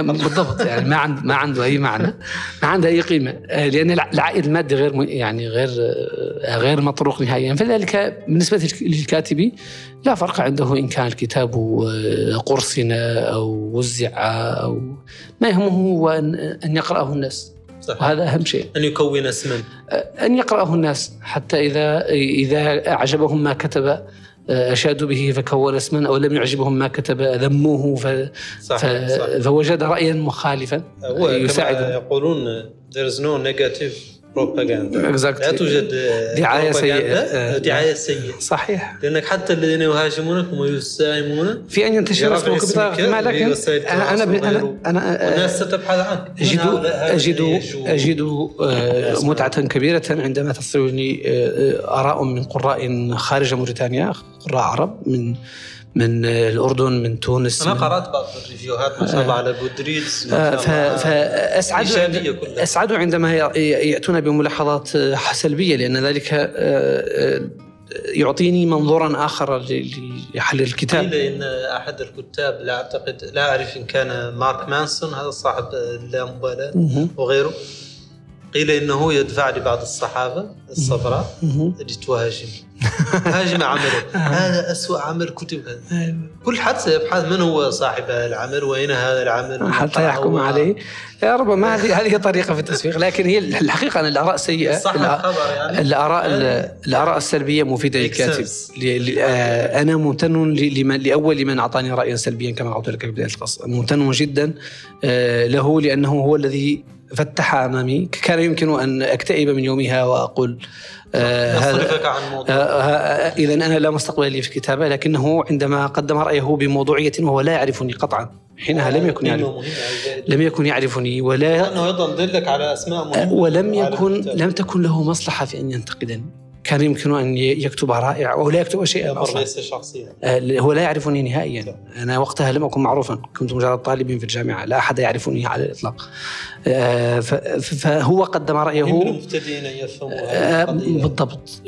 بالضبط يعني ما عنده ما عنده أي معنى. ما عنده أي قيمة. لأن العائد المادي غير يعني غير غير مطروق نهائيا. فذلك بالنسبة للكاتب لا فرق عنده إن كان الكتاب قرصنا أو وزع أو ما يهمه هو أن يقرأه الناس. صح. وهذا أهم شيء أن يكون اسما أن يقرأه الناس حتى إذا إذا أعجبهم ما كتب أشادوا به فكون اسما أو لم يعجبهم ما كتب ذموه ف... صح. ف... فوجد رأيا مخالفا يساعد يقولون there is no negative بروباغندا. Exactly. لا توجد دعاية سيئة. آه، دعاية سيئة. صحيح. لأنك حتى الذين يهاجمونك ويساهمون في أن ينتشر اسمك بطريقه ما لكن أنا أنا أنا, أنا الناس ستبحث عنك اجد اجد أجد آه، متعة كبيرة عندما تصلني آه، آراء من قراء خارج موريتانيا قراء عرب من من الأردن من تونس أنا قرأت بعض الريفيوهات ما شاء الله على Goodreads فاسعد اسعد عندما يأتون بملاحظات سلبية لأن ذلك آه، آه، يعطيني منظورا آخر لحل الكتاب. قيل إن أحد الكتاب لا أعتقد لا أعرف إن كان مارك مانسون هذا صاحب اللامبالاه وغيره. قيل إنه يدفع لبعض الصحافة الصفراء لتهاجم *laughs* هاجم عمله هذا أسوأ عمل كتب. كل حد سيبحث من هو صاحب هذا العمل وأين هذا العمل حتى يحكم عليه؟ يا ربما هذه هذه طريقة في التسويق لكن هي الحقيقة أن الآراء سيئة. يعني. الآراء الآراء السلبية مفيدة للكاتب. آه، أنا ممتن لأول من أعطاني رأيا سلبيا كما قلت لك في بداية القصة. ممتن جدا آه، له لأنه هو الذي فتح أمامي كان يمكن أن أكتئب من يومها وأقول آه عن موضوع. آه, آه، اذا أنا لا مستقبل لي في الكتابة لكنه عندما قدم رأيه بموضوعية وهو لا يعرفني قطعا حينها لم يكن يعرف لم يكن يعرفني ولا انه أيضا دلك على أسماء مهمه ولم يكن لم تكن له مصلحة في أن ينتقدني. كان يمكن أن يكتب رائع أو لا يكتب شيئا أصلا. ليس شخصيا. آه، هو لا يعرفني نهائيا. أنا وقتها لم أكن معروفا. كنت مجرد طالب في الجامعة. لا أحد يعرفني على الإطلاق. آه، فهو قدم رأيه. المبتدئين أن يفهموا آه، بالضبط.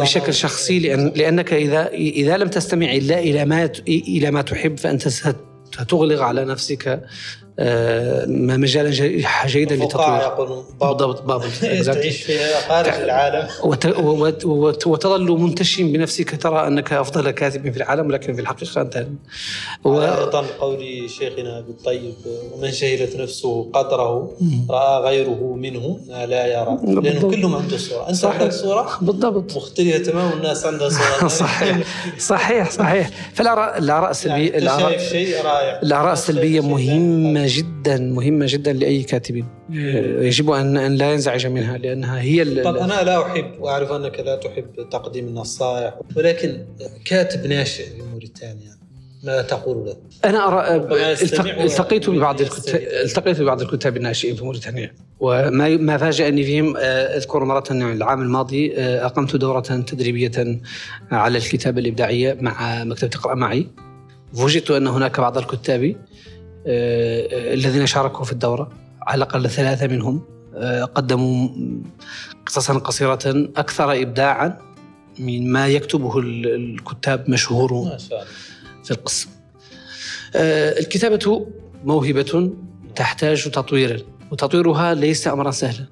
بشكل شخصي لأن لأنك اذا إذا لم تستمع الا إلى ما إلى ما تحب فأنت ستغلق على نفسك مجالا جيدا للتطوير يقولون بالضبط بابل *laughs* تعيش في خارج العالم. وتظل منتشيا بنفسك. ترى أنك أفضل كاتب في العالم لكن في الحقيقة أنت و... أيضا قول شيخنا أبي الطيب ومن شهدت نفسه قدره رأى غيره منه. ما لا يرى لأنه كلهم عنده صورة. أنت عندك صورة؟ بالضبط. مختلفه تماما والناس عندها صورة. *laughs* صحيح. صحيح صحيح. فالاراء الاراء السلبيه الاراء شيء رائع الاراء السلبيه مهمة جدا مهمة جدا لأي كاتب. يجب أن أن لا ينزعج منها لأنها هي طب أنا لا أحب وأعرف أنك لا تحب تقديم النصائح ولكن كاتب ناشئ في موريتانيا ما تقول له؟ أنا ارى التقيت ببعض الكتاب التقيت ببعض الكتاب الناشئين في موريتانيا. وما ما فاجأني فيهم أذكر مرة العام الماضي أقمت دورة تدريبية على الكتابة الإبداعية مع مكتبة اقرا معي. وجدت أن هناك بعض الكتاب آه، الذين شاركوا في الدورة. على الأقل ثلاثة منهم آه، قدموا قصصا قصيرة أكثر إبداعا من ما يكتبه الكتاب مشهور في القصة. آه، الكتابة موهبة تحتاج تطويرا وتطويرها ليس أمرا سهلا.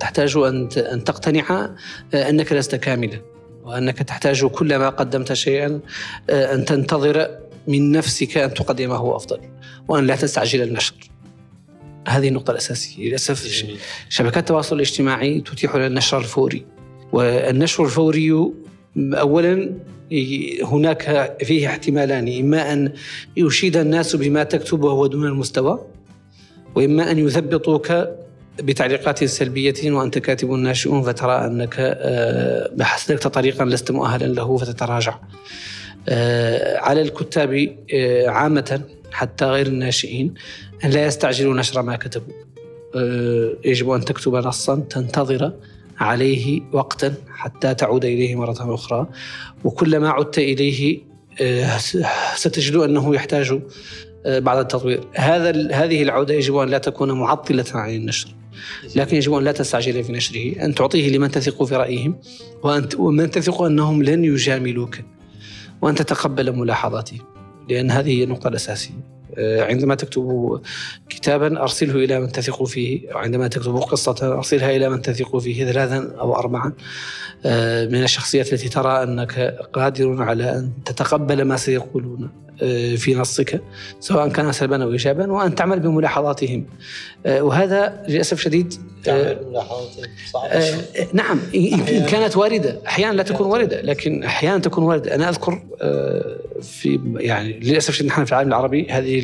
تحتاج أن تقتنع أنك لست كاملا وأنك تحتاج كلما قدمت شيئا أن تنتظر من نفسك أن تقدمه أفضل وأن لا تستعجل النشر. هذه النقطة الأساسية. للأسف شبكات التواصل الاجتماعي تتيح لنا النشر الفوري. والنشر الفوري أولا هناك فيه احتمالان إما أن يشيد الناس بما تكتب وهو دون المستوى وإما أن يثبطوك بتعليقات سلبية وأنت كاتب ناشئ فترى أنك آه، بحثت طريقا لست مؤهلا له فتتراجع. على الكتاب آه، عامة حتى غير الناشئين أن لا يستعجلوا نشر ما كتبوا. آه، يجب أن تكتب نصا تنتظر عليه وقتا حتى تعود إليه مرة أخرى. وكلما عدت إليه ستجد أنه يحتاج بعد التطوير. هذا هذه العودة يجب أن لا تكون معطلة عن النشر. لكن يجب أن لا تستعجل في نشره. أن تعطيه لمن تثق في رأيهم وأن ومن تثق أنهم لن يجاملوك. وأن تتقبل ملاحظاتهم لأن هذه هي النقطة الأساسية. آه، عندما تكتب كتابا أرسله إلى من تثق فيه عندما تكتب قصة أرسلها إلى من تثق فيه ثلاثا أو أربعا. آه، من الشخصيات التي ترى أنك قادر على أن تتقبل ما سيقولون. في نصك سواء كان سلبا أو ايجابا وأن تعمل بملاحظاتهم. آه، وهذا للأسف شديد تعمل بملاحظاتهم. صعب. نعم ان كانت واردة. أحيانا لا تكون واردة لكن أحيانا تكون واردة. أنا أذكر في يعني للأسف الشديد نحن في العالم العربي هذه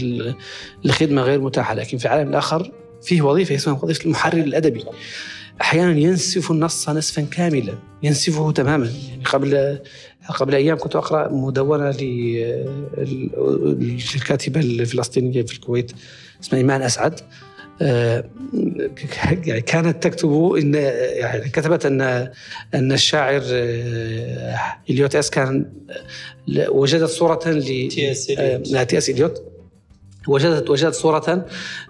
الخدمة غير متاحة لكن في العالم الآخر فيه وظيفة اسمها وظيفة المحرر الأدبي. أحيانا ينسف النص نسفا كاملا ينسفه تماما. يعني قبل قبل أيام كنت أقرأ مدونة للكاتبة الفلسطينية في الكويت اسمها إيمان أسعد. آه، يعني كانت تكتب إن يعني كتبت أن أن الشاعر آه، إليوت إس كان وجدت صورة ل تي إس آه، إليوت. وجدت وجدت صورة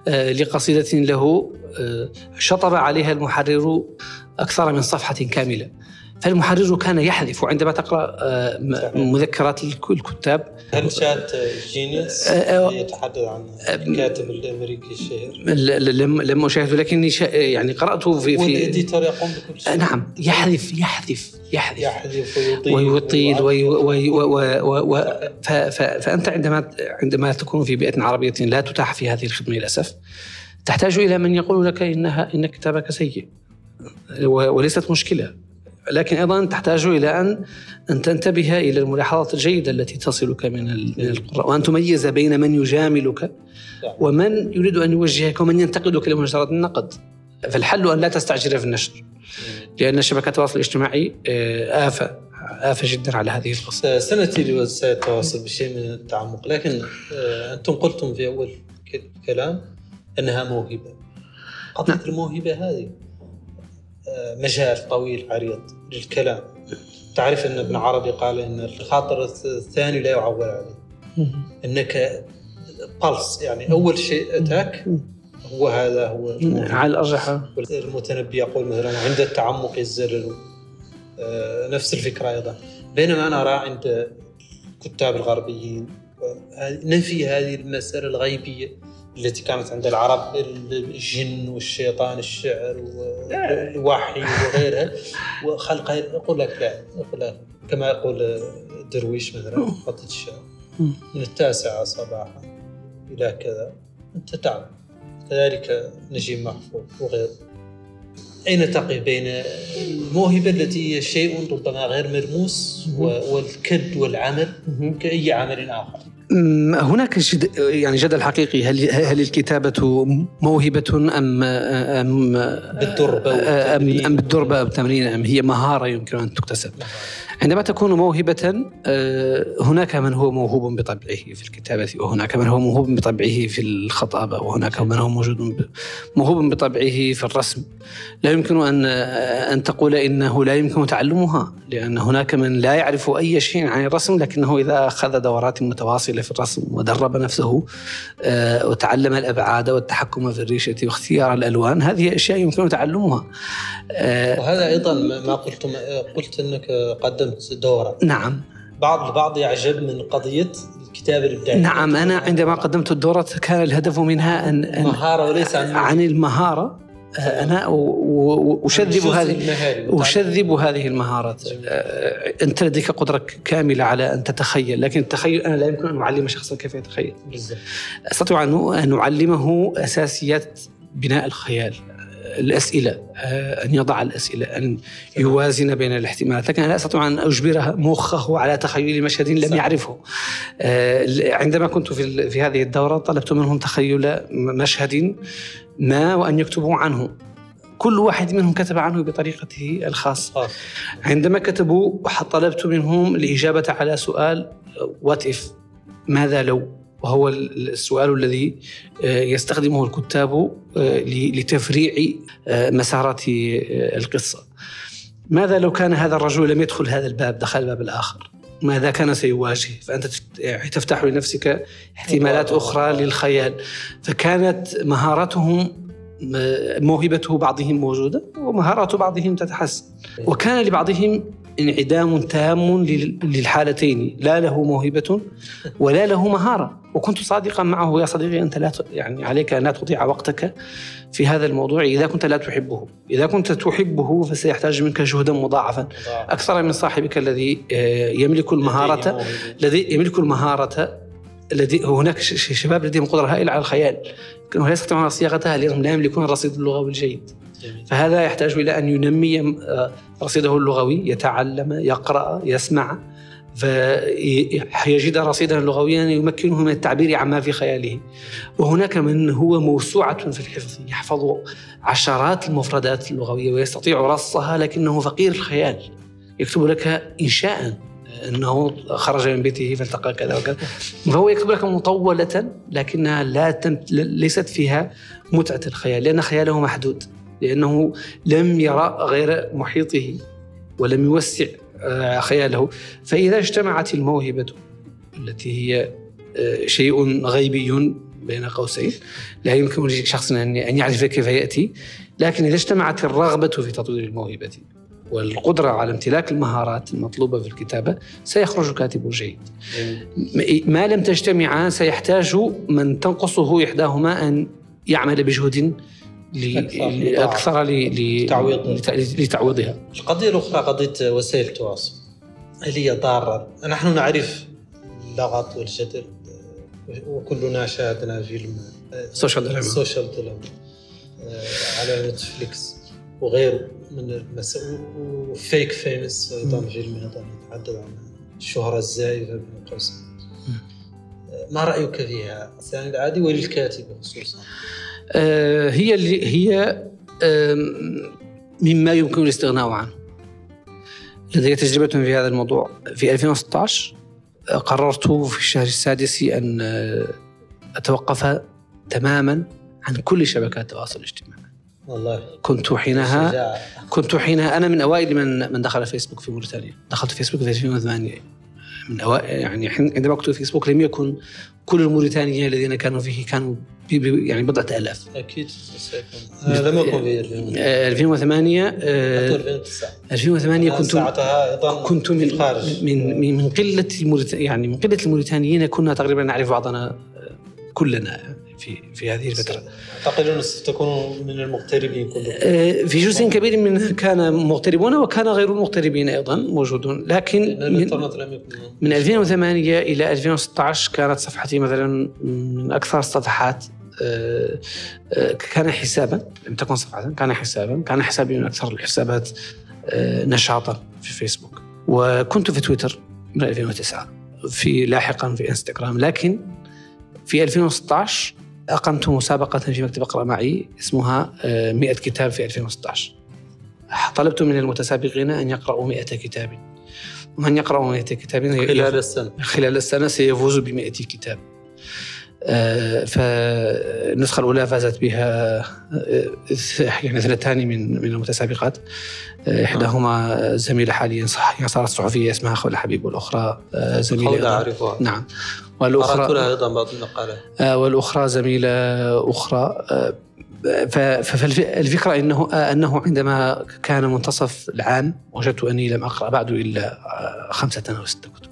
لقصيدة له شطب عليها المحرر أكثر من صفحة كاملة. فالمحرر كان يحذف عندما تقرأ آه، مذكرات الكتاب. هل شات جينيوس آه، آه، يتحدث عن الكاتب الأمريكي الشهير؟ لم لم اشاهده لكني يعني قرأته في في يقوم بكل شيء. نعم. يحذف يحذف يحذف. يحذف ويطيل ويطيل فأنت عندما عندما تكون في بيئة عربية لا تتاح في هذه الخدمة للأسف تحتاج إلى من يقول لك إنها إن كتابك سيء وليست مشكلة. لكن أيضا تحتاج إلى أن أن تنتبه إلى الملاحظات الجيدة التي تصلك من القراء وأن تميز بين من يجاملك ومن يريد أن يوجهك ومن ينتقدك لمجرد النقد. فالحل أن لا تستعجل في النشر لأن شبكات التواصل الاجتماعي آه، آفة آفة جدا على هذه القصة. سنتي لوسائل التواصل بشيء من التعمق لكن آه، أنتم قلتم في أول كلام أنها موهبة. قضية نعم. الموهبة هذه. مجال طويل عريض للكلام. تعرف إن ابن عربي قال إن الخاطر الثاني لا يعول عليه. إنك بلس يعني أول شيء اتاك هو هذا هو على الأرجح. المتنبي يقول مثلا عند التعمق يزلل آه، نفس الفكرة أيضا. بينما أنا أرى عند الكتاب الغربيين نفي هذه المسألة الغيبية؟ التي كانت عند العرب الجن والشيطان الشعر والوحي وغيرها. وخلقها يقول لك لا يقول لك كما يقول درويش مثلا خطة الشعر. من التاسعة صباحا إلى كذا. أنت تعلم. كذلك نجيب محفوظ وغيره أين تقف بين الموهبة التي هي شيء ربما غير ملموس والكد والعمل كأي عمل آخر؟ هناك جد يعني جدل حقيقي. هل هل الكتابة موهبة أم أم بالدربة أم, أم بالدربة تمرين أم هي مهارة يمكن أن تكتسب. عندما تكون موهبة آه، هناك من هو موهوب بطبعه في الكتابة وهناك من هو موهوب بطبعه في الخطابة وهناك من هو موجود موهوب بطبعه في الرسم. لا يمكن أن أن تقول إنه لا يمكن تعلمها لأن هناك من لا يعرف أي شيء عن الرسم لكنه إذا أخذ دورات متواصلة في الرسم ودرب نفسه آه، وتعلم الأبعاد والتحكم في الريشة واختيار الألوان هذه أشياء يمكن تعلمها. آه، وهذا أيضا ما قلت قلت أنك قدمت دورة. نعم. بعض البعض يعجب من قضية الكتابة الإبداعية نعم أنا عندما قدمت الدورة كان الهدف منها أن, أن مهارة وليس عن, عن المهارة. أنا أشذب هذه أشذب هذه المهارات آه، أنت لديك قدرة كاملة على أن تتخيل لكن التخيل أنا لا يمكن أن أعلم شخصا كيف يتخيل. أستطيع أن أعلمه أساسيات بناء الخيال. الأسئلة آه، أن يضع الأسئلة أن يوازن بين الاحتمالات. لكن لا أستطيع أن أجبره مخه على تخيل مشهد لم يعرفه. آه، عندما كنت في, في هذه الدورة طلبت منهم تخيل مشهد ما وأن يكتبوا عنه. كل واحد منهم كتب عنه بطريقته الخاصة. عندما كتبوا طلبت منهم الإجابة على سؤال وات إف ماذا لو؟ وهو السؤال الذي آه، يستخدمه الكتاب آه، لتفريع آه، مسارات القصة. ماذا لو كان هذا الرجل لم يدخل هذا الباب دخل الباب الآخر؟ ماذا كان سيواجه؟ فأنت يعني تفتح لنفسك احتمالات أخرى للخيال. فكانت مهارتهم موهبته بعضهم موجودة ومهارات بعضهم تتحسن. وكان لبعضهم انعدام تام للحالتين. لا له موهبة ولا له مهارة. وكنت صادقا معه. يا صديقي أنت لا يعني عليك أن لا تضيع وقتك في هذا الموضوع. إذا كنت لا تحبه إذا كنت تحبه فسيحتاج منك جهدا مضاعفا. أكثر من صاحبك الذي آه، يملك المهارة الذي يملك المهارة الذي هناك شباب لديهم قدرة هائلة على الخيال لكنهم لا يستطيعون صياغتها لأنهم لا يملكون الرصيد اللغوي الجيد فهذا يحتاج إلى أن ينمي آه، رصيده اللغوي يتعلم يقرأ يسمع. فيجد رصيدا لغويا يمكنه من التعبير عما في خياله. وهناك من هو موسوعة في الحفظ يحفظ عشرات المفردات اللغوية ويستطيع رصها لكنه فقير الخيال. يكتب لك إنشاء أنه خرج من بيته فالتقى كذا وكذا. فهو يكتب لك مطولة لكنها لا تم ليست فيها متعة الخيال لأن خياله محدود لأنه لم يرى غير محيطه ولم يوسع خياله. فإذا اجتمعت الموهبة التي هي آه، شيء غيبي بين قوسين لا يمكن لشخص ان يعرف كيف يأتي لكن إذا اجتمعت الرغبة في تطوير الموهبة والقدرة على امتلاك المهارات المطلوبة في الكتابة سيخرج كاتب جيد. ما لم تجتمعا سيحتاج من تنقصه إحداهما أن يعمل بجهد *laughs* أكثر لتعويضها. القضية الأخرى قضية وسائل التواصل. هل هي ضارة؟ نحن نعرف اللغط والجدل وكلنا شاهدنا فيلم Social Dilemma Social Dilemma على نتفليكس وغيره من المسا و Fake Famous أيضا فيلم أيضا يتحدث عن الشهرة الزائفة بين قوسين ما رأيك فيها؟ الانسان العادي وللكاتب خصوصا؟ آه هي اللي هي آه مما يمكن الاستغناء عنه. لدي تجربة في هذا الموضوع. في 2016 قررت في الشهر السادس أن آه، أتوقف تماما عن كل شبكات التواصل الاجتماعي. والله. كنت حينها كنت حينها أنا من أوائل من من دخل فيسبوك في موريتانيا. دخلت فيسبوك في 2008 من اوائل يعني عندما كنت في فيسبوك لم يكن كل الموريتانيين الذين كانوا فيه كانوا يعني بضعة آلاف. أكيد. آه لم يكن في 2008 2009 2008 كنت كنت من من من قلة يعني من قلة الموريتانيين كنا تقريبا نعرف بعضنا آه، كلنا. في في هذه الفترة. تعتقدون ستكونوا من المغتربين كلهم؟ آه، في جزء كبير منها كان مغتربون وكان غير المغتربين أيضا موجودون لكن من, من 2008 إلى 2016 كانت صفحتي مثلا من أكثر الصفحات آه، آه، كان حسابا لم تكن صفحة كان حسابا كان حسابي من أكثر الحسابات نشاطا في فيسبوك وكنت في تويتر من 2009 في لاحقا في إنستغرام لكن في 2016 أقمت مسابقة في مكتب اقرأ معي اسمها 100 آه، كتاب في 2016 طلبت من المتسابقين أن يقرأوا 100 كتاب. ومن يقرأ 100 كتاب خلال السنة. خلال السنة سيفوز ب 100 كتاب. آه، فالنسخة الأولى فازت بها آه، يعني اثنتان من من المتسابقات. إحداهما زميلة حاليا صح صارت صحفية اسمها خولة حبيب والأخرى زميلة أعرفها. نعم. والأخرى لها أيضا بعض المقالات آه، والأخرى زميلة أخرى. آه، فالفكرة أنه آه، أنه عندما كان منتصف العام وجدت أني لم أقرأ بعد إلا خمسة أو ستة كتب.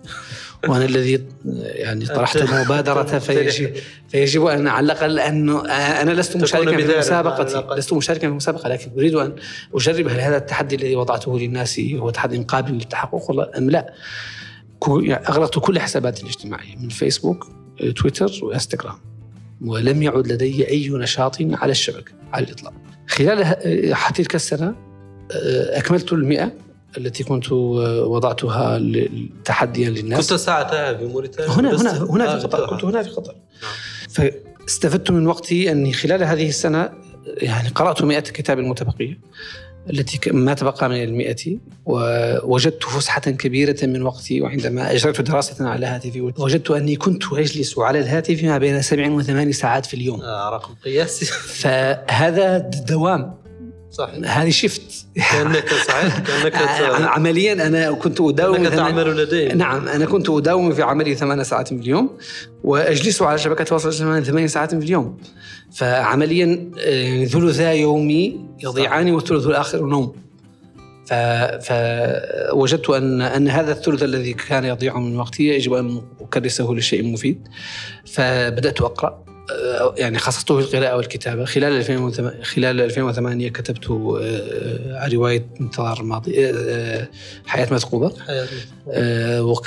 وأنا الذي يعني طرحت المبادره فيجب فيجب أن على الاقل انه أنا لست مشاركا في المسابقة. لست مشاركا في المسابقة لكن أريد أن أجرب هل هذا التحدي الذي وضعته للناس هو تحدي قابل للتحقق أم لا؟ يعني أغلقت كل حساباتي الاجتماعية من فيسبوك تويتر وإنستغرام ولم يعد لدي أي نشاط على الشبكه على الإطلاق. خلال تلك السنة آه، أكملت المئة التي كنت وضعتها تحديا للناس. كنت ساعتها في موريتانيا هنا هنا هنا في قطر كنت هنا في قطر. فاستفدت من وقتي أني خلال هذه السنة يعني قرأت 100 كتاب متبقية. التي ما تبقى من المئة ووجدت فسحة كبيرة من وقتي وعندما أجريت دراسة على هاتفي وجدت أني كنت أجلس على الهاتف ما بين سبع وثمان ساعات في اليوم. آه رقم قياسي. *laughs* فهذا دوام. صحيح. هذه شفت كانك *laughs* صحيح. كأنك عمليا أنا كنت أداوم كأنك تعمل لديه نعم أنا كنت أداوم في عملي ثمان ساعات في اليوم وأجلس على شبكة التواصل الاجتماعي ثمان ساعات في اليوم. فعمليا يعني ثلثا يومي يضيعان والثلث الآخر نوم. فوجدت ان أن هذا الثلث الذي كان يضيع من وقتي يجب أن أكرسه لشيء مفيد. فبدأت أقرأ آه، يعني خصصته في القراءة والكتابة. خلال 2008 خلال 2008 كتبت آه، رواية انتظار الماضي آه، حياة مثقوبة.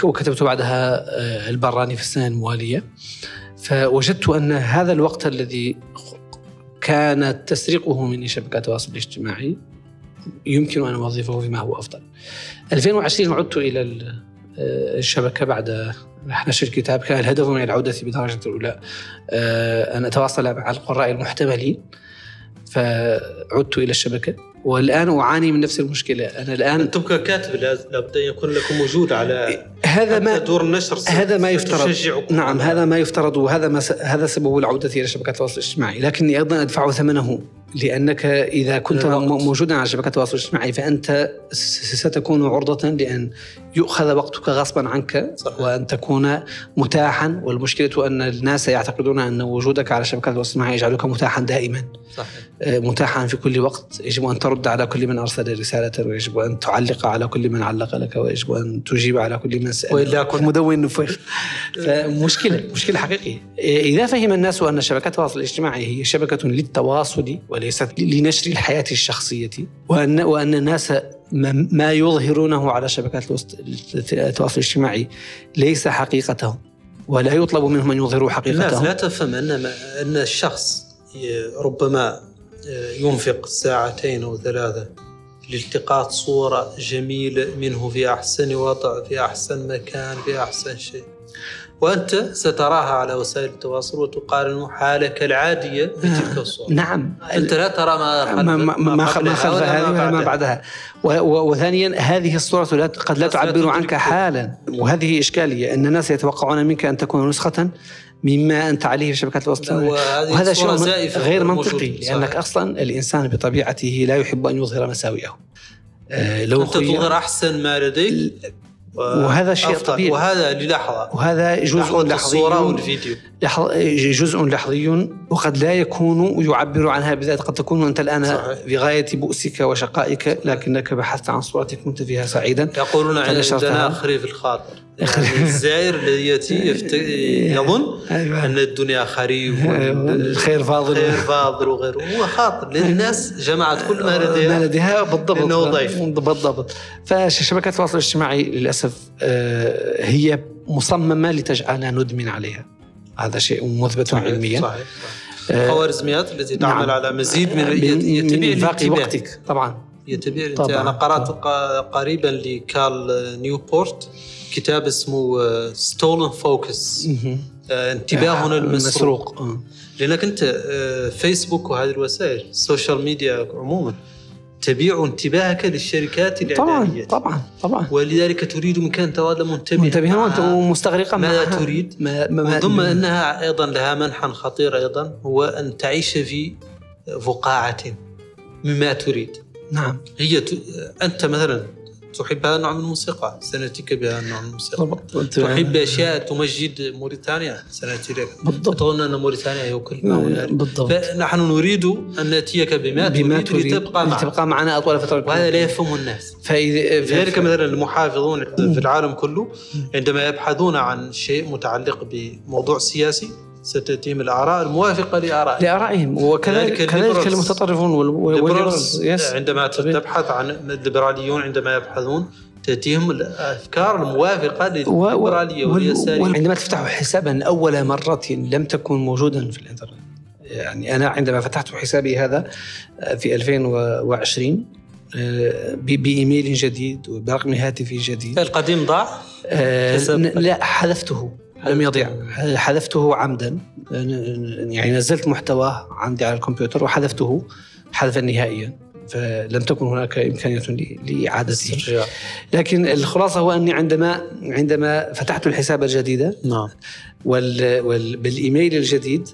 وكتبت بعدها البراني في السنة الموالية. فوجدت أن هذا الوقت الذي كانت تسرقه مني شبكات التواصل الاجتماعي يمكن أن أوظفه فيما هو أفضل. 2020 عدت إلى الشبكة بعد نشر الكتاب كان الهدف من العودة بالدرجة الأولى. آه، أن أتواصل مع القراء المحتملين. فعدت إلى الشبكة. والآن أعاني من نفس المشكلة. أنا الآن أنتم ككاتب لابد أن يكون لكم وجود على هذا ما دور النشر هذا ما يفترض. نعم هذا ما يفترض وهذا ما س... هذا سبب العودة إلى شبكات التواصل الاجتماعي. لكني أيضا أدفع ثمنه. لأنك إذا كنت موجودا على شبكات التواصل الاجتماعي فأنت ستكون عرضة لأن يؤخذ وقتك غصبا عنك صحيح. وأن تكون متاحا والمشكلة أن الناس يعتقدون أن وجودك على شبكات التواصل الاجتماعي يجعلك متاحا دائما. صحيح. آه، متاحا في كل وقت. يجب أن ترد على كل من أرسل رسالة ويجب أن تعلق على كل من علق لك ويجب أن تجيب على كل من سأل وإلا كنت مدون. نفخ *laughs* فمشكلة مشكلة حقيقية. إذا فهم الناس أن شبكات التواصل الاجتماعي هي شبكة للتواصل وليست لنشر الحياة الشخصية وأن وأن الناس ما يظهرونه على شبكات التواصل الاجتماعي ليس حقيقتهم ولا يطلب منهم أن يظهروا حقيقتهم. لا تفهم أن أن الشخص ربما ينفق ساعتين أو ثلاثة لالتقاط صورة جميلة منه في أحسن وضع في أحسن مكان في أحسن شيء. وأنت ستراها على وسائل التواصل وتقارن حالك العادية بتلك الصور نعم. أنت لا ترى ما خلف ما, ما, ما, ما خلف هذه ولا ما بعدها. وثانيا هذه الصورة لا قد لا تعبر عنك حالا. وهذه إشكالية أن الناس يتوقعون منك أن تكون نسخة مما أنت عليه في شبكات التواصل وهذا شيء غير منطقي لأنك أصلا الإنسان بطبيعته لا يحب أن يظهر مساوئه. آه لو أنت تظهر أحسن ما لديك؟ وهذا شيء طبيعي. وهذه للحظة. وهذا جزء لحظي والفيديو. جزء لحظي وقد لا يكون يعبر عنها بذات. قد تكون أنت الآن صحيح. بغاية بؤسك وشقائك لكنك بحثت عن صورة كنت فيها سعيدا. يقولون عندنا خريف الخاطر. يعني الزائر الذي ياتي *laughs* يظن أيوة. أن الدنيا خريف أيوة. الخير فاضل. الخير فاضل وغيره. هو خاطر لأن الناس جمعت كل ما لديها ما لديها بالضبط. انه ضيف بالضبط. فشبكات التواصل الاجتماعي للأسف آه، هي مصممة لتجعلنا ندمن عليها. هذا شيء مثبت علميا. صحيح, صحيح. الخوارزميات التي تعمل نعم. على مزيد من يتبيع من وقتك طبعا. يتبيع طبعا. أنا قرأت قريبا لكال نيوبورت كتاب اسمه Stolen Focus آه، انتباهنا المسروق آه. لأنك أنت آه، فيسبوك وهذه الوسائل ال social media عموما تبيع انتباهك للشركات الإعلانية. طبعا طبعا. طبعا ولذلك تريد منك ان تظل منتبها منتبها ومستغرقا ماذا تريد؟ ما ما ضمن أنها أيضا لها منحى خطير أيضا هو أن تعيش في فقاعة مما تريد. نعم. هي ت... أنت مثلا تحب هذا النوع من الموسيقى؟ سنأتيك بهذا النوع من الموسيقى. تحب أشياء تمجد موريتانيا؟ سنأتي لك بالضبط. تظن أن موريتانيا هي كل ما بالضبط. فنحن نريد أن نأتيك بما, بما تريد, تريد لتبقى معنا. لتبقى معنا أطول فترة وهذا لا يفهم الناس. لذلك مثلا المحافظون في العالم كله عندما يبحثون عن شيء متعلق بموضوع سياسي ستتم الآراء الموافقة لآرائهم. لآرائهم. وكذلك كذلك المتطرفون وال liberals عندما تبحث عن الليبراليون عندما يبحثون تأتيهم الأفكار الموافقة للليبرالية واليسارية عندما تفتح حسابا أول مرة لم تكن موجودا في الإنترنت. يعني أنا عندما فتحت حسابي هذا في 2020 بإيميل جديد وبرقم هاتفي جديد. القديم ضاع؟ آه لا حذفته. لم يضيع. حذفته عمدا. يعني نزلت محتواه عندي على الكمبيوتر وحذفته حذفا نهائيا. فلم تكن هناك إمكانية لإعادته. لكن الخلاصة هو أني عندما عندما فتحت الحساب الجديد نعم. وال وال بالإيميل الجديد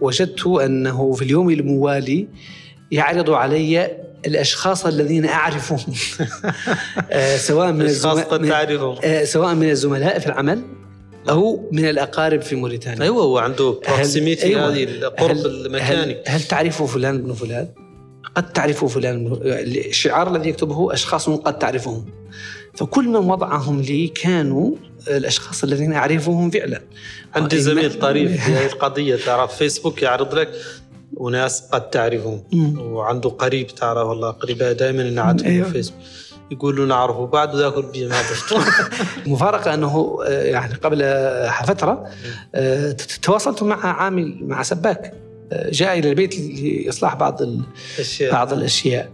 وجدت أنه في اليوم الموالي يعرض علي الأشخاص الذين أعرفهم. *laughs* آه، سواء من الزملاء قد تعرفهم. آه، سواء من الزملاء في العمل أو من الأقارب في موريتانيا أيوه هو عنده بروكسيميتي أيوة. هذه القرب المكاني هل, هل تعرف فلان بن فلان؟ قد تعرف فلان بن الشعار الذي يكتبه أشخاص قد تعرفهم فكل من وضعهم لي كانوا الأشخاص الذين أعرفهم فعلا عندي زميل طريف *laughs* في هذه القضية تعرف فيسبوك يعرض لك وناس قد تعرفهم. وعنده قريب تعرف والله قريبة دائما نعرفه أيوة. في فيسبوك يقول له نعرفه بعد ذاك اللي ما عرفته. *laughs* المفارقه أنه آه، يعني قبل آه، فترة آه، تواصلت مع عامل مع سباك جاء إلى البيت لإصلاح بعض ال- أشياء. بعض الأشياء.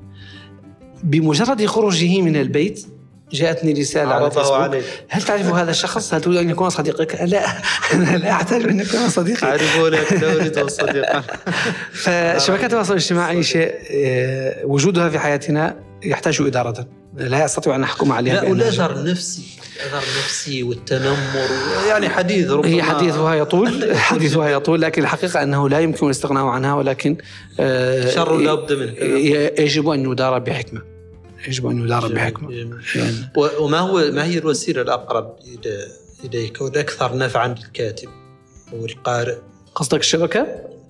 بمجرد خروجه من البيت جاءتني رسالة على فيسبوك عليك. هل تعرف هذا الشخص؟ هل تريد أن يكون صديقك؟ لا. *laughs* أنا لا احتاج أن يكون صديقي. عرفوا لك لا أريد صديقا *laughs* فشبكات التواصل الاجتماعي شيء وجودها في حياتنا يحتاج إدارة. لا استطيع أن أحكم عليها لا والاثر النفسي الاثر النفسي والتنمر يعني حديث ربما هي حديثها يطول *laughs* حديثها يطول لكن الحقيقة أنه لا يمكن الاستغناء عنها ولكن آه، شر لا بد منه. يجب أن يدار بحكمة يجب أن يدار بحكمة. يعني وما هو ما هي الوسيلة الأقرب إليك والأكثر نفعا للكاتب والقارئ؟ قصدك الشبكة؟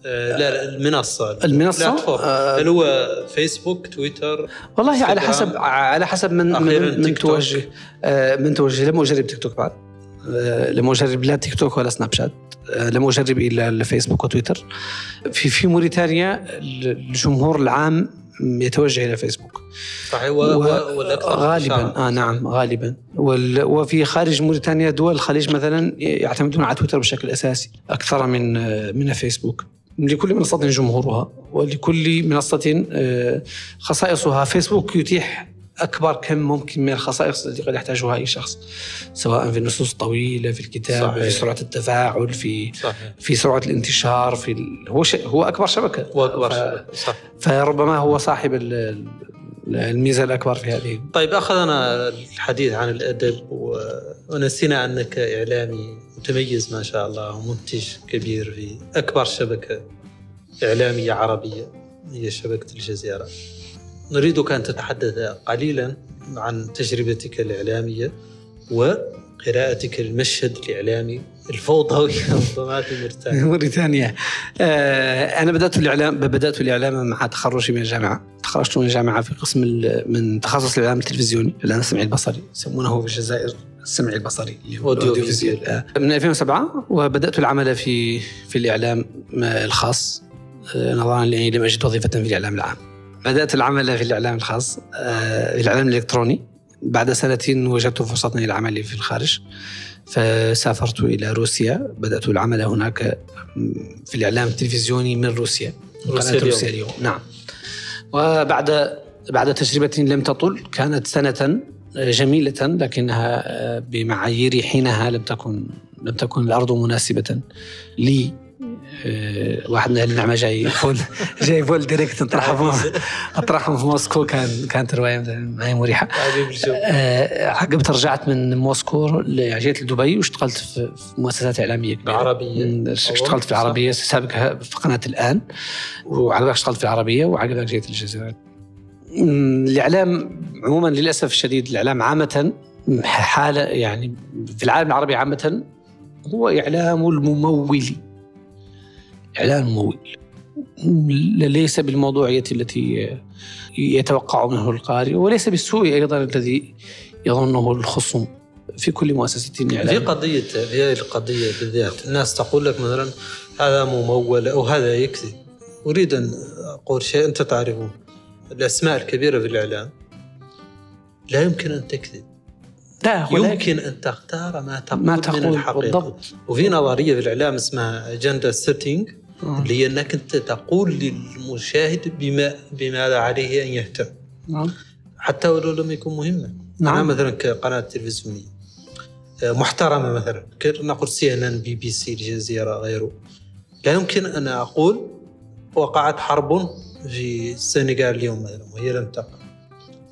آه، لا المنصة. المنصة. آه، هل هو فيسبوك تويتر والله على. حسب على حسب من من, من. توجه. آه، من توجه. لم أجرب تيك توك بعد. آه، لم أجرب لا تيك توك ولا سناب شات. آه، لم أجرب إلا الفيسبوك وتويتر. في في موريتانيا الجمهور العام يتوجه إلى فيسبوك. صحيح و- و- غالبا. آه نعم غالبا. وال وفي خارج موريتانيا دول الخليج مثلا يعتمدون على تويتر بشكل أساسي أكثر من من فيسبوك. لكل منصة جمهورها ولكل منصة آه، خصائصها فيسبوك يتيح أكبر كم ممكن من الخصائص التي قد يحتاجها أي شخص سواء في النصوص الطويلة في الكتاب صحيح. في سرعة التفاعل في صحيح في سرعة الانتشار في ال... هو هو أكبر شبكة واكبر ف... شبكة. صح فربما هو صاحب ال- ال- الميزة الأكبر في هذه طيب أخذنا الحديث عن الأدب. ونسينا أنك إعلامي متميز ما شاء الله ومنتج كبير في أكبر شبكة إعلامية عربية هي شبكة الجزيرة. نريدك أن تتحدث قليلا عن تجربتك الإعلامية وقراءتك المشهد الإعلامي الفوضوي ربما في موريتانيا. موريتانيا آه، أنا بدأت الاعلام بدأت الإعلام مع تخرجي من الجامعة. تخرجت من الجامعة في قسم من تخصص الإعلام التلفزيوني. الآن السمعي البصري يسمونه في الجزائر السمعي البصري اللي الأوديوفيزيال. آه، من 2007 وبدأت العمل في في الإعلام الخاص. آه، نظرا لأني لم أجد وظيفة في الإعلام العام. بدأت العمل في الإعلام الخاص آه، في الإعلام الإلكتروني. بعد سنتين وجدت فرصة للعمل في الخارج فسافرت إلى روسيا بدأت العمل هناك في الإعلام التلفزيوني من روسيا روسيا قناة اليوم. روسيا اليوم. نعم. وبعد بعد تجربة لم تطل كانت سنة جميلة لكنها بمعايير حينها لم تكن لم تكن الأرض مناسبة لي. آه، واحد من أهل النعمة جاي فول *laughs* جاي فول ديريكت اطرحهم اطرحهم *laughs* في موسكو. كان كانت رواية معي مريحة. آه، عقبت رجعت من موسكو جيت لدبي واشتغلت في مؤسسات إعلامية كبيرة. عربية. مم، اشتغلت في. العربية سابقها في قناة الآن. وعقبك اشتغلت في العربية وعقبك جيت الجزائر الإعلام عموما للأسف الشديد الإعلام عامة حالة يعني في العالم العربي عامة هو اعلام الممول. اعلام ممول ليس بالموضوعية التي يتوقع منه القارئ وليس بالسوء أيضا الذي يظنه الخصوم في كل مؤسسة في اعلام قضية في هذه القضية بالذات. الناس تقول لك مثلا هذا ممول أو هذا يكذب أريد أن أقول شيء أنت تعرفه. الأسماء الكبيرة في الإعلام لا يمكن أن تكذب. لا يمكن أن تختار ما تقول, ما من تقول الحقيقة. بالضبط. وفي نظرية في الإعلام اسمها أجندة سيتنج اللي هي أنك أنت تقول للمشاهد بما بماذا عليه أن يهتم. نعم. حتى ولو لم يكن مهما. نعم. أنا مثلا كقناة تلفزيونية آه، محترمة مثلا نقول سي إن إن بي بي سي الجزيرة غيره. لا يمكن أن أقول وقعت حرب في السنغال اليوم مثلا وهي لم تقع.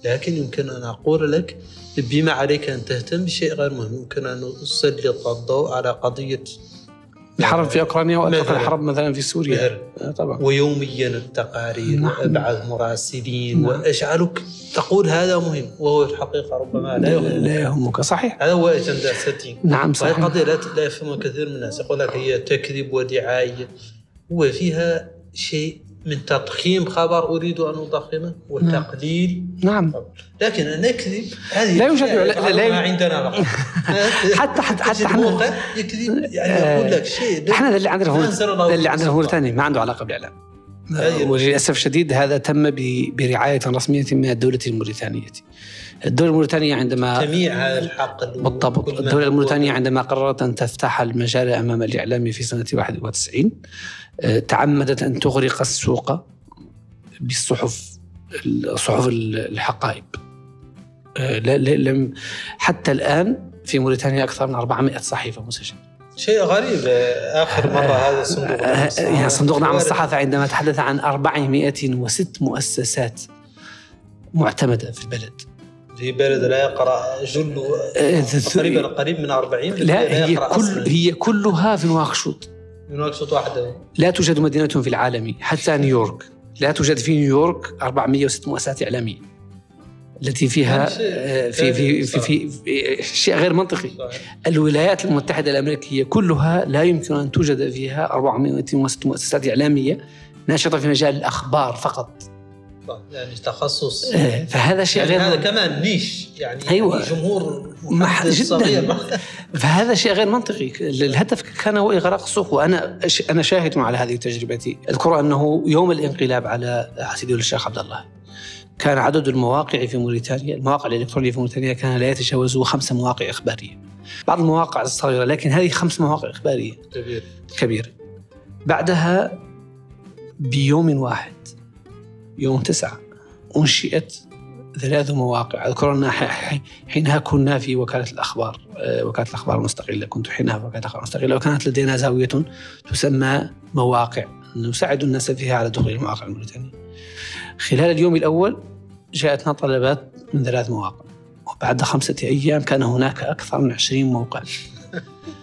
لكن يمكن أن أقول لك بما عليك أن تهتم بشيء غير مهم. يمكن أن أسلط الضوء على قضية الحرب في أوكرانيا وأترك مثلاً. الحرب مثلا في سوريا. مثلاً. آه، طبعا. ويوميا التقارير نعم. وابعث مراسلين نعم. ويجعلك تقول هذا مهم وهو في الحقيقة ربما لا لا, يهم لا يهمك صحيح. هذا هو اجندا سيتينج نعم صحيح. القضية لا لا يفهمها كثير من الناس يقول لك هي تكذب ودعاية. هو فيها شيء من تضخيم خبر أريد أن أضخمه وتقليل نعم. لكن ان نكذب هذه لا يوجد- لا- لا- يوجد- عندنا فقط. *laughs* حتى حتى حتى إحنا يكذب. يعني يقول لك شيء. إحنا اللي عندنا ما ده اللي عندنا سلطان. موريتانيا ما عنده علاقة بالإعلام. وللأسف الشديد هذا تم برعاية رسمية من الدولة الموريتانية. الدولة الموريتانية عندما جميع هذا الحق اللي- بالضبط الدولة الموريتانية عندما قررت أن تفتح المجال أمام الإعلام في سنة 91 آه، تعمدت أن تغرق السوق بالصحف صحف الحقائب. آه، لم حتى الآن في موريتانيا أكثر من 400 صحيفة مسجلة. شيء غريب آه، آخر مرة هذا صندوق دعم الصحافة. يعني صندوق دعم وارد. الصحافة عندما تحدث عن 406 مؤسسات معتمدة في البلد. في بلد لا يقرأ جل آه، تقريبا قريب من 40 لا هي كل أصلاً. هي كلها في نواكشوط يناقشوا واحدة. لا توجد مدينة في العالم حتى نيويورك. لا توجد في نيويورك 406 مؤسسات إعلامية. التي فيها يعني آه، في في في, في, في شيء غير منطقي. صحيح. الولايات المتحدة الأمريكية كلها لا يمكن أن توجد فيها 406 مؤسسات إعلامية ناشطة في مجال الأخبار فقط. يعني تخصص. *laughs* آه، فهذا شيء يعني غير هذا كمان نيش يعني أيوة. يعني جمهور مح- جداً. صغير. *laughs* فهذا شيء غير منطقي. الهدف كان هو إغراق السوق وأنا أش- أنا شاهد على هذه تجربتي أذكر أنه يوم الانقلاب على سيدي الشيخ عبد الله كان عدد المواقع في موريتانيا المواقع الإلكترونية في موريتانيا كان لا يتجاوز خمس مواقع إخبارية. بعض المواقع الصغيرة لكن هذه خمس مواقع إخبارية. كبير. كبيرة بعدها بيوم واحد يوم تسعة أنشئت ثلاث مواقع. أذكر حينها كنا في وكالة الأخبار آه، وكالة الأخبار المستقلة. كنت حينها في وكالة الأخبار المستقلة وكانت لدينا زاوية تسمى مواقع. نساعد الناس فيها على دخول المواقع الموريتانية. خلال اليوم الأول جاءتنا طلبات من ثلاث مواقع وبعد خمسة أيام كان هناك أكثر من عشرين موقع. *laughs*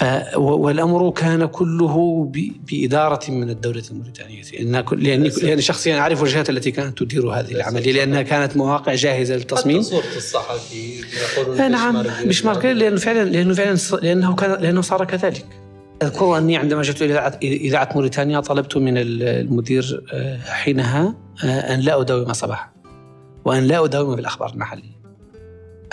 ف والأمر كان كله بإدارة من الدولة الموريتانية. لأن لاني لأني شخصيا أعرف الجهات التي كانت تدير هذه العملية لأنها كانت مواقع جاهزة للتصميم. صورة الصحفي نعم بشمرك- بشمارك لأنه فعلا لأنه فعلا لأنه كان لأنه صار كذلك. أذكر أني عندما جئت إلى اذاعه إذاعة موريتانيا طلبت من ال- المدير آه، حينها آه، أن لا أداوم صباحا. وأن لا أداوم في الاخبار المحلية.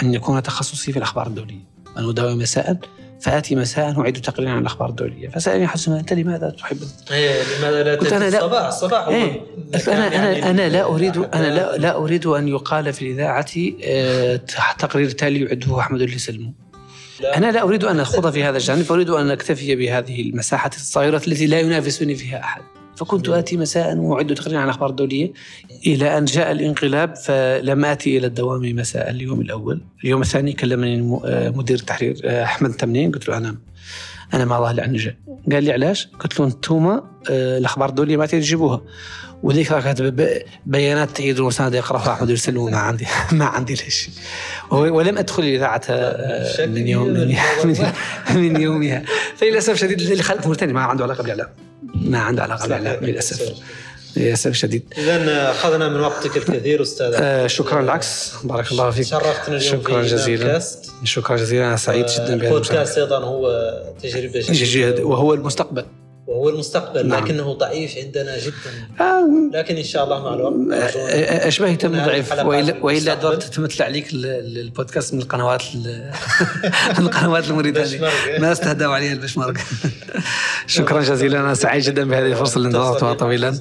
أن يكون تخصصي في الأخبار الدولية. أن أداوم مساء. فآتي مساء أعيد تقريرا عن الأخبار الدولية فسألني حسن أنت لماذا تحب إيه لماذا لا قلت لا- الصباح الصباح إيه. مكان أنا يعني أنا أنا لا اريد أنا لا لا أريد أن يقال في الإذاعة آه، تقرير تالي يعده أحمد اللي سلمه لا. أنا لا أريد أن أخوض في هذا الجانب أريد أن أكتفي بهذه المساحة الصغيرة التي لا ينافسني فيها أحد فكنت آتي مساء وأعد تقريرا عن الأخبار الدولية إلى أن جاء الانقلاب فلم آتي إلى الدوام مساء اليوم الأول. اليوم الثاني كلمني آه، مدير التحرير آه، أحمد تمنين قلت له أنا أنا ما ظاهر عني جاي قال لي علاش؟ قلت له أنتم آه، الأخبار الدولية ما تجيبوها. وذيك كانت بيانات تأييد المساند يقرأها أحمد يرسل ما عندي ما عندي *laughs* شيء. ولم أدخل الإذاعة آه، من يوم من, *laughs* من, يومها. فللأسف الشديد اللي خلف موريتانيا ما عنده علاقة بالإعلام. ما عنده علاقة بالاعلام للأسف. للأسف الشديد اذا أخذنا من وقتك الكثير أستاذ. آه شكرا العكس بارك الله فيك. شرفتنا اليوم شكرا في جزيلا. شكرا جزيلا. أنا سعيد جدا بهذا البودكاست أيضا هو تجربة جد- جديدة. وهو المستقبل. وهو المستقبل نعم. لكنه ضعيف عندنا جدا. آه، لكن إن شاء الله مع الوقت أن- آه، اشبه تم هذه ضعيف. والا في وإلا المستقبل. دور تمثل عليك ال- ال- البودكاست من القنوات ال- *laughs* من القنوات الموريتانيه. ما استهدوا عليها البشمرك. *laughs* شكرا جزيلا. أنا سعيد جدا بهذه الفرصة اللي انتظرتها طويلا.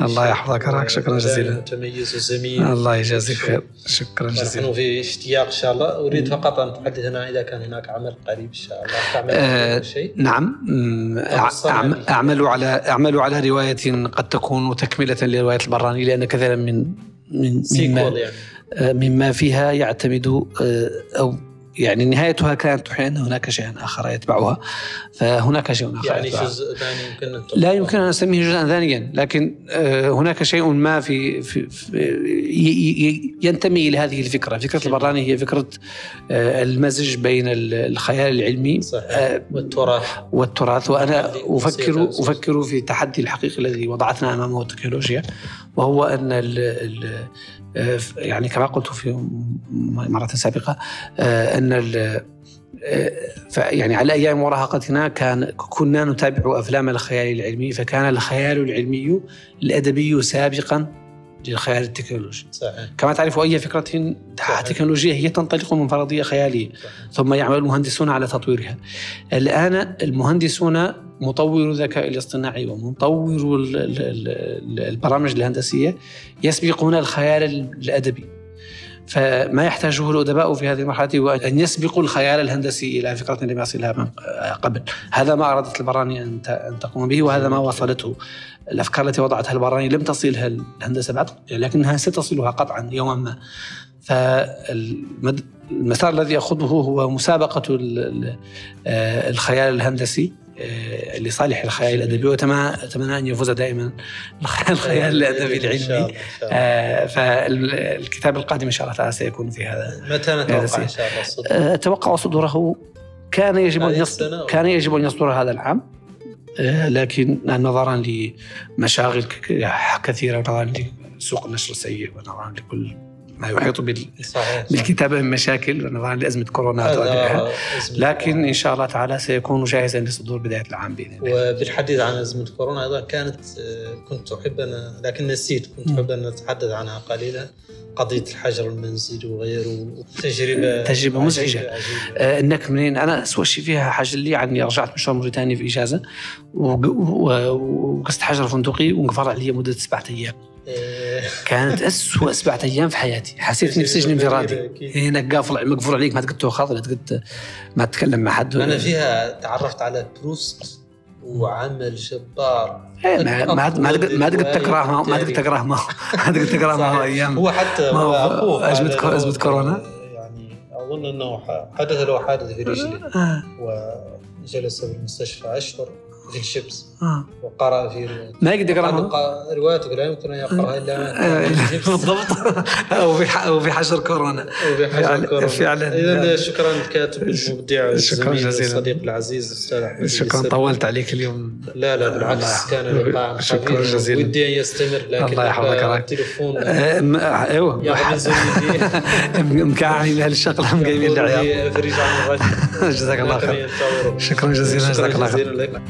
الله يحفظك. وراك شكرا جزيلا. متميز وزميل. الله يجازيك خير. شكرا نحن جزيلا. في اشتياق إن شاء الله. أريد فقط أن تحدثنا إذا كان هناك عمل قريب إن شاء الله. تعمل آه، شيء؟ نعم. أمم، الصنعة أعم- دي. اعمل على اعمل على رواية قد تكون تكملة لرواية البراني لأن كثيرا من من مما يعني آه، مما فيها يعتمد آه، أو يعني نهايتها كانت توحي ان هناك شيئا آخر يتبعها. فهناك شيء آخر يعني يتبعها. جزء ثاني يمكن أن لا يمكن أن نسميه جزءا ثانيا لكن آه، هناك شيء ما في, في, في ينتمي إلى هذه الفكرة، فكرة البراني هي فكرة آه، المزج بين ال- الخيال العلمي صحيح. آه، والتراث. والتراث. وأنا تحدي أفكر موسيقى أساس. أفكر في التحدي الحقيقي الذي وضعتنا امامه التكنولوجيا وهو أن ال ال يعني كما قلت في مرة سابقة آه، أن آه، يعني على أيام مراهقتنا كان كنا نتابع أفلام الخيال العلمي فكان الخيال العلمي الأدبي سابقا للخيال التكنولوجي صحيح. كما تعرف أي فكرة. تكنولوجية هي تنطلق من فرضية خيالية. صحيح. ثم يعمل المهندسون على تطويرها. الآن المهندسون مطور الذكاء الاصطناعي ومطور ال- ال- ال- البرامج الهندسية يسبقون الخيال الأدبي. فما يحتاجه الأدباء في هذه المرحلة هو أن يسبقوا الخيال الهندسي إلى فكرة لم يصلها من قبل. هذا ما أرادت البراني أن تقوم به وهذا ما وصلته. الأفكار التي وضعتها البراني لم تصلها الهندسة بعد لكنها ستصلها قطعا يوما ما. فالمسار الذي يخوضه هو مسابقة آه، الخيال الهندسي. آه، لصالح الخيال الأدبي وأتمنى أن يفوز دائما الخيال شاء العلمي. آه، فالكتاب القادم إن شاء الله تعالى سيكون في هذا متى نتوقع إن شاء الله؟ آه، أتوقع صدوره كان يجب هذه يصدر كان يجب أن يصدر هذا العام آه، لكن نظرا لمشاغل ك- كثيرة ونظرا لسوق النشر السيء ونظرا لكل ما يحيط بال- صحيح بالكتابة من مشاكل ونظرا لأزمة كورونا لكن إن شاء الله تعالى سيكون جاهزا لصدور بداية العام بإذن الله. وبالحديث عن أزمة كورونا أيضا كانت آه، كنت أحب أن لكن نسيت كنت أحب أن نتحدث عنها قليلا. قضية الحجر المنزلي وغيره تجربة تجربة مزعجة. عجيبة-. آه، إنك منين؟ أنا اسوء شيء فيها حاجة لي عني رجعت مشوار موريتانيا في إجازة وق- و- وقست حجر فندقي وانقفر علي مده سبعة أيام. كانت اسوء سبعة أيام في حياتي. حسيت إني في سجن انفرادي. هناك قافل مقفول عليك ما تقدر تاخذ لا تقدر ما تتكلم مع حد. أنا فيها تعرفت على بروست وعمل جبار إيه، ما ما ما تقدر ما تقراه ما ما تقدر تقراه ما ما تقدر تقراه معه صحيح. أيام. هو حتى ما هو هو له- أزمة كورونا؟ يعني أظن أنه ح- حدث له حادث في رجله آه. وجلس في المستشفى أشهر. في الجبس آه. وقرأ في ما يقدر يقراها قال- روايته لا يمكن أن يقرأها إلا آه، الجبس. بالضبط *laughs* أو في ح- أو في حجر كورونا وبحجر فعلا- كورونا. فعلا. إذا شكرا الكاتب المبدع شكراً جزيلاً. الصديق العزيز الأستاذ أحمد شكرا. طولت عليك اليوم لا لا بالعكس كان لقاء شكراً جزيلاً. ودي أن يستمر لكن الله يحفظك. التليفون آه، أيوه *laughs* العيال فريج عن الرجل جزاك الله خير لكن ينتظروا. شكراً جزيلاً، شكراً جزاك الله خير. جزيلاً لك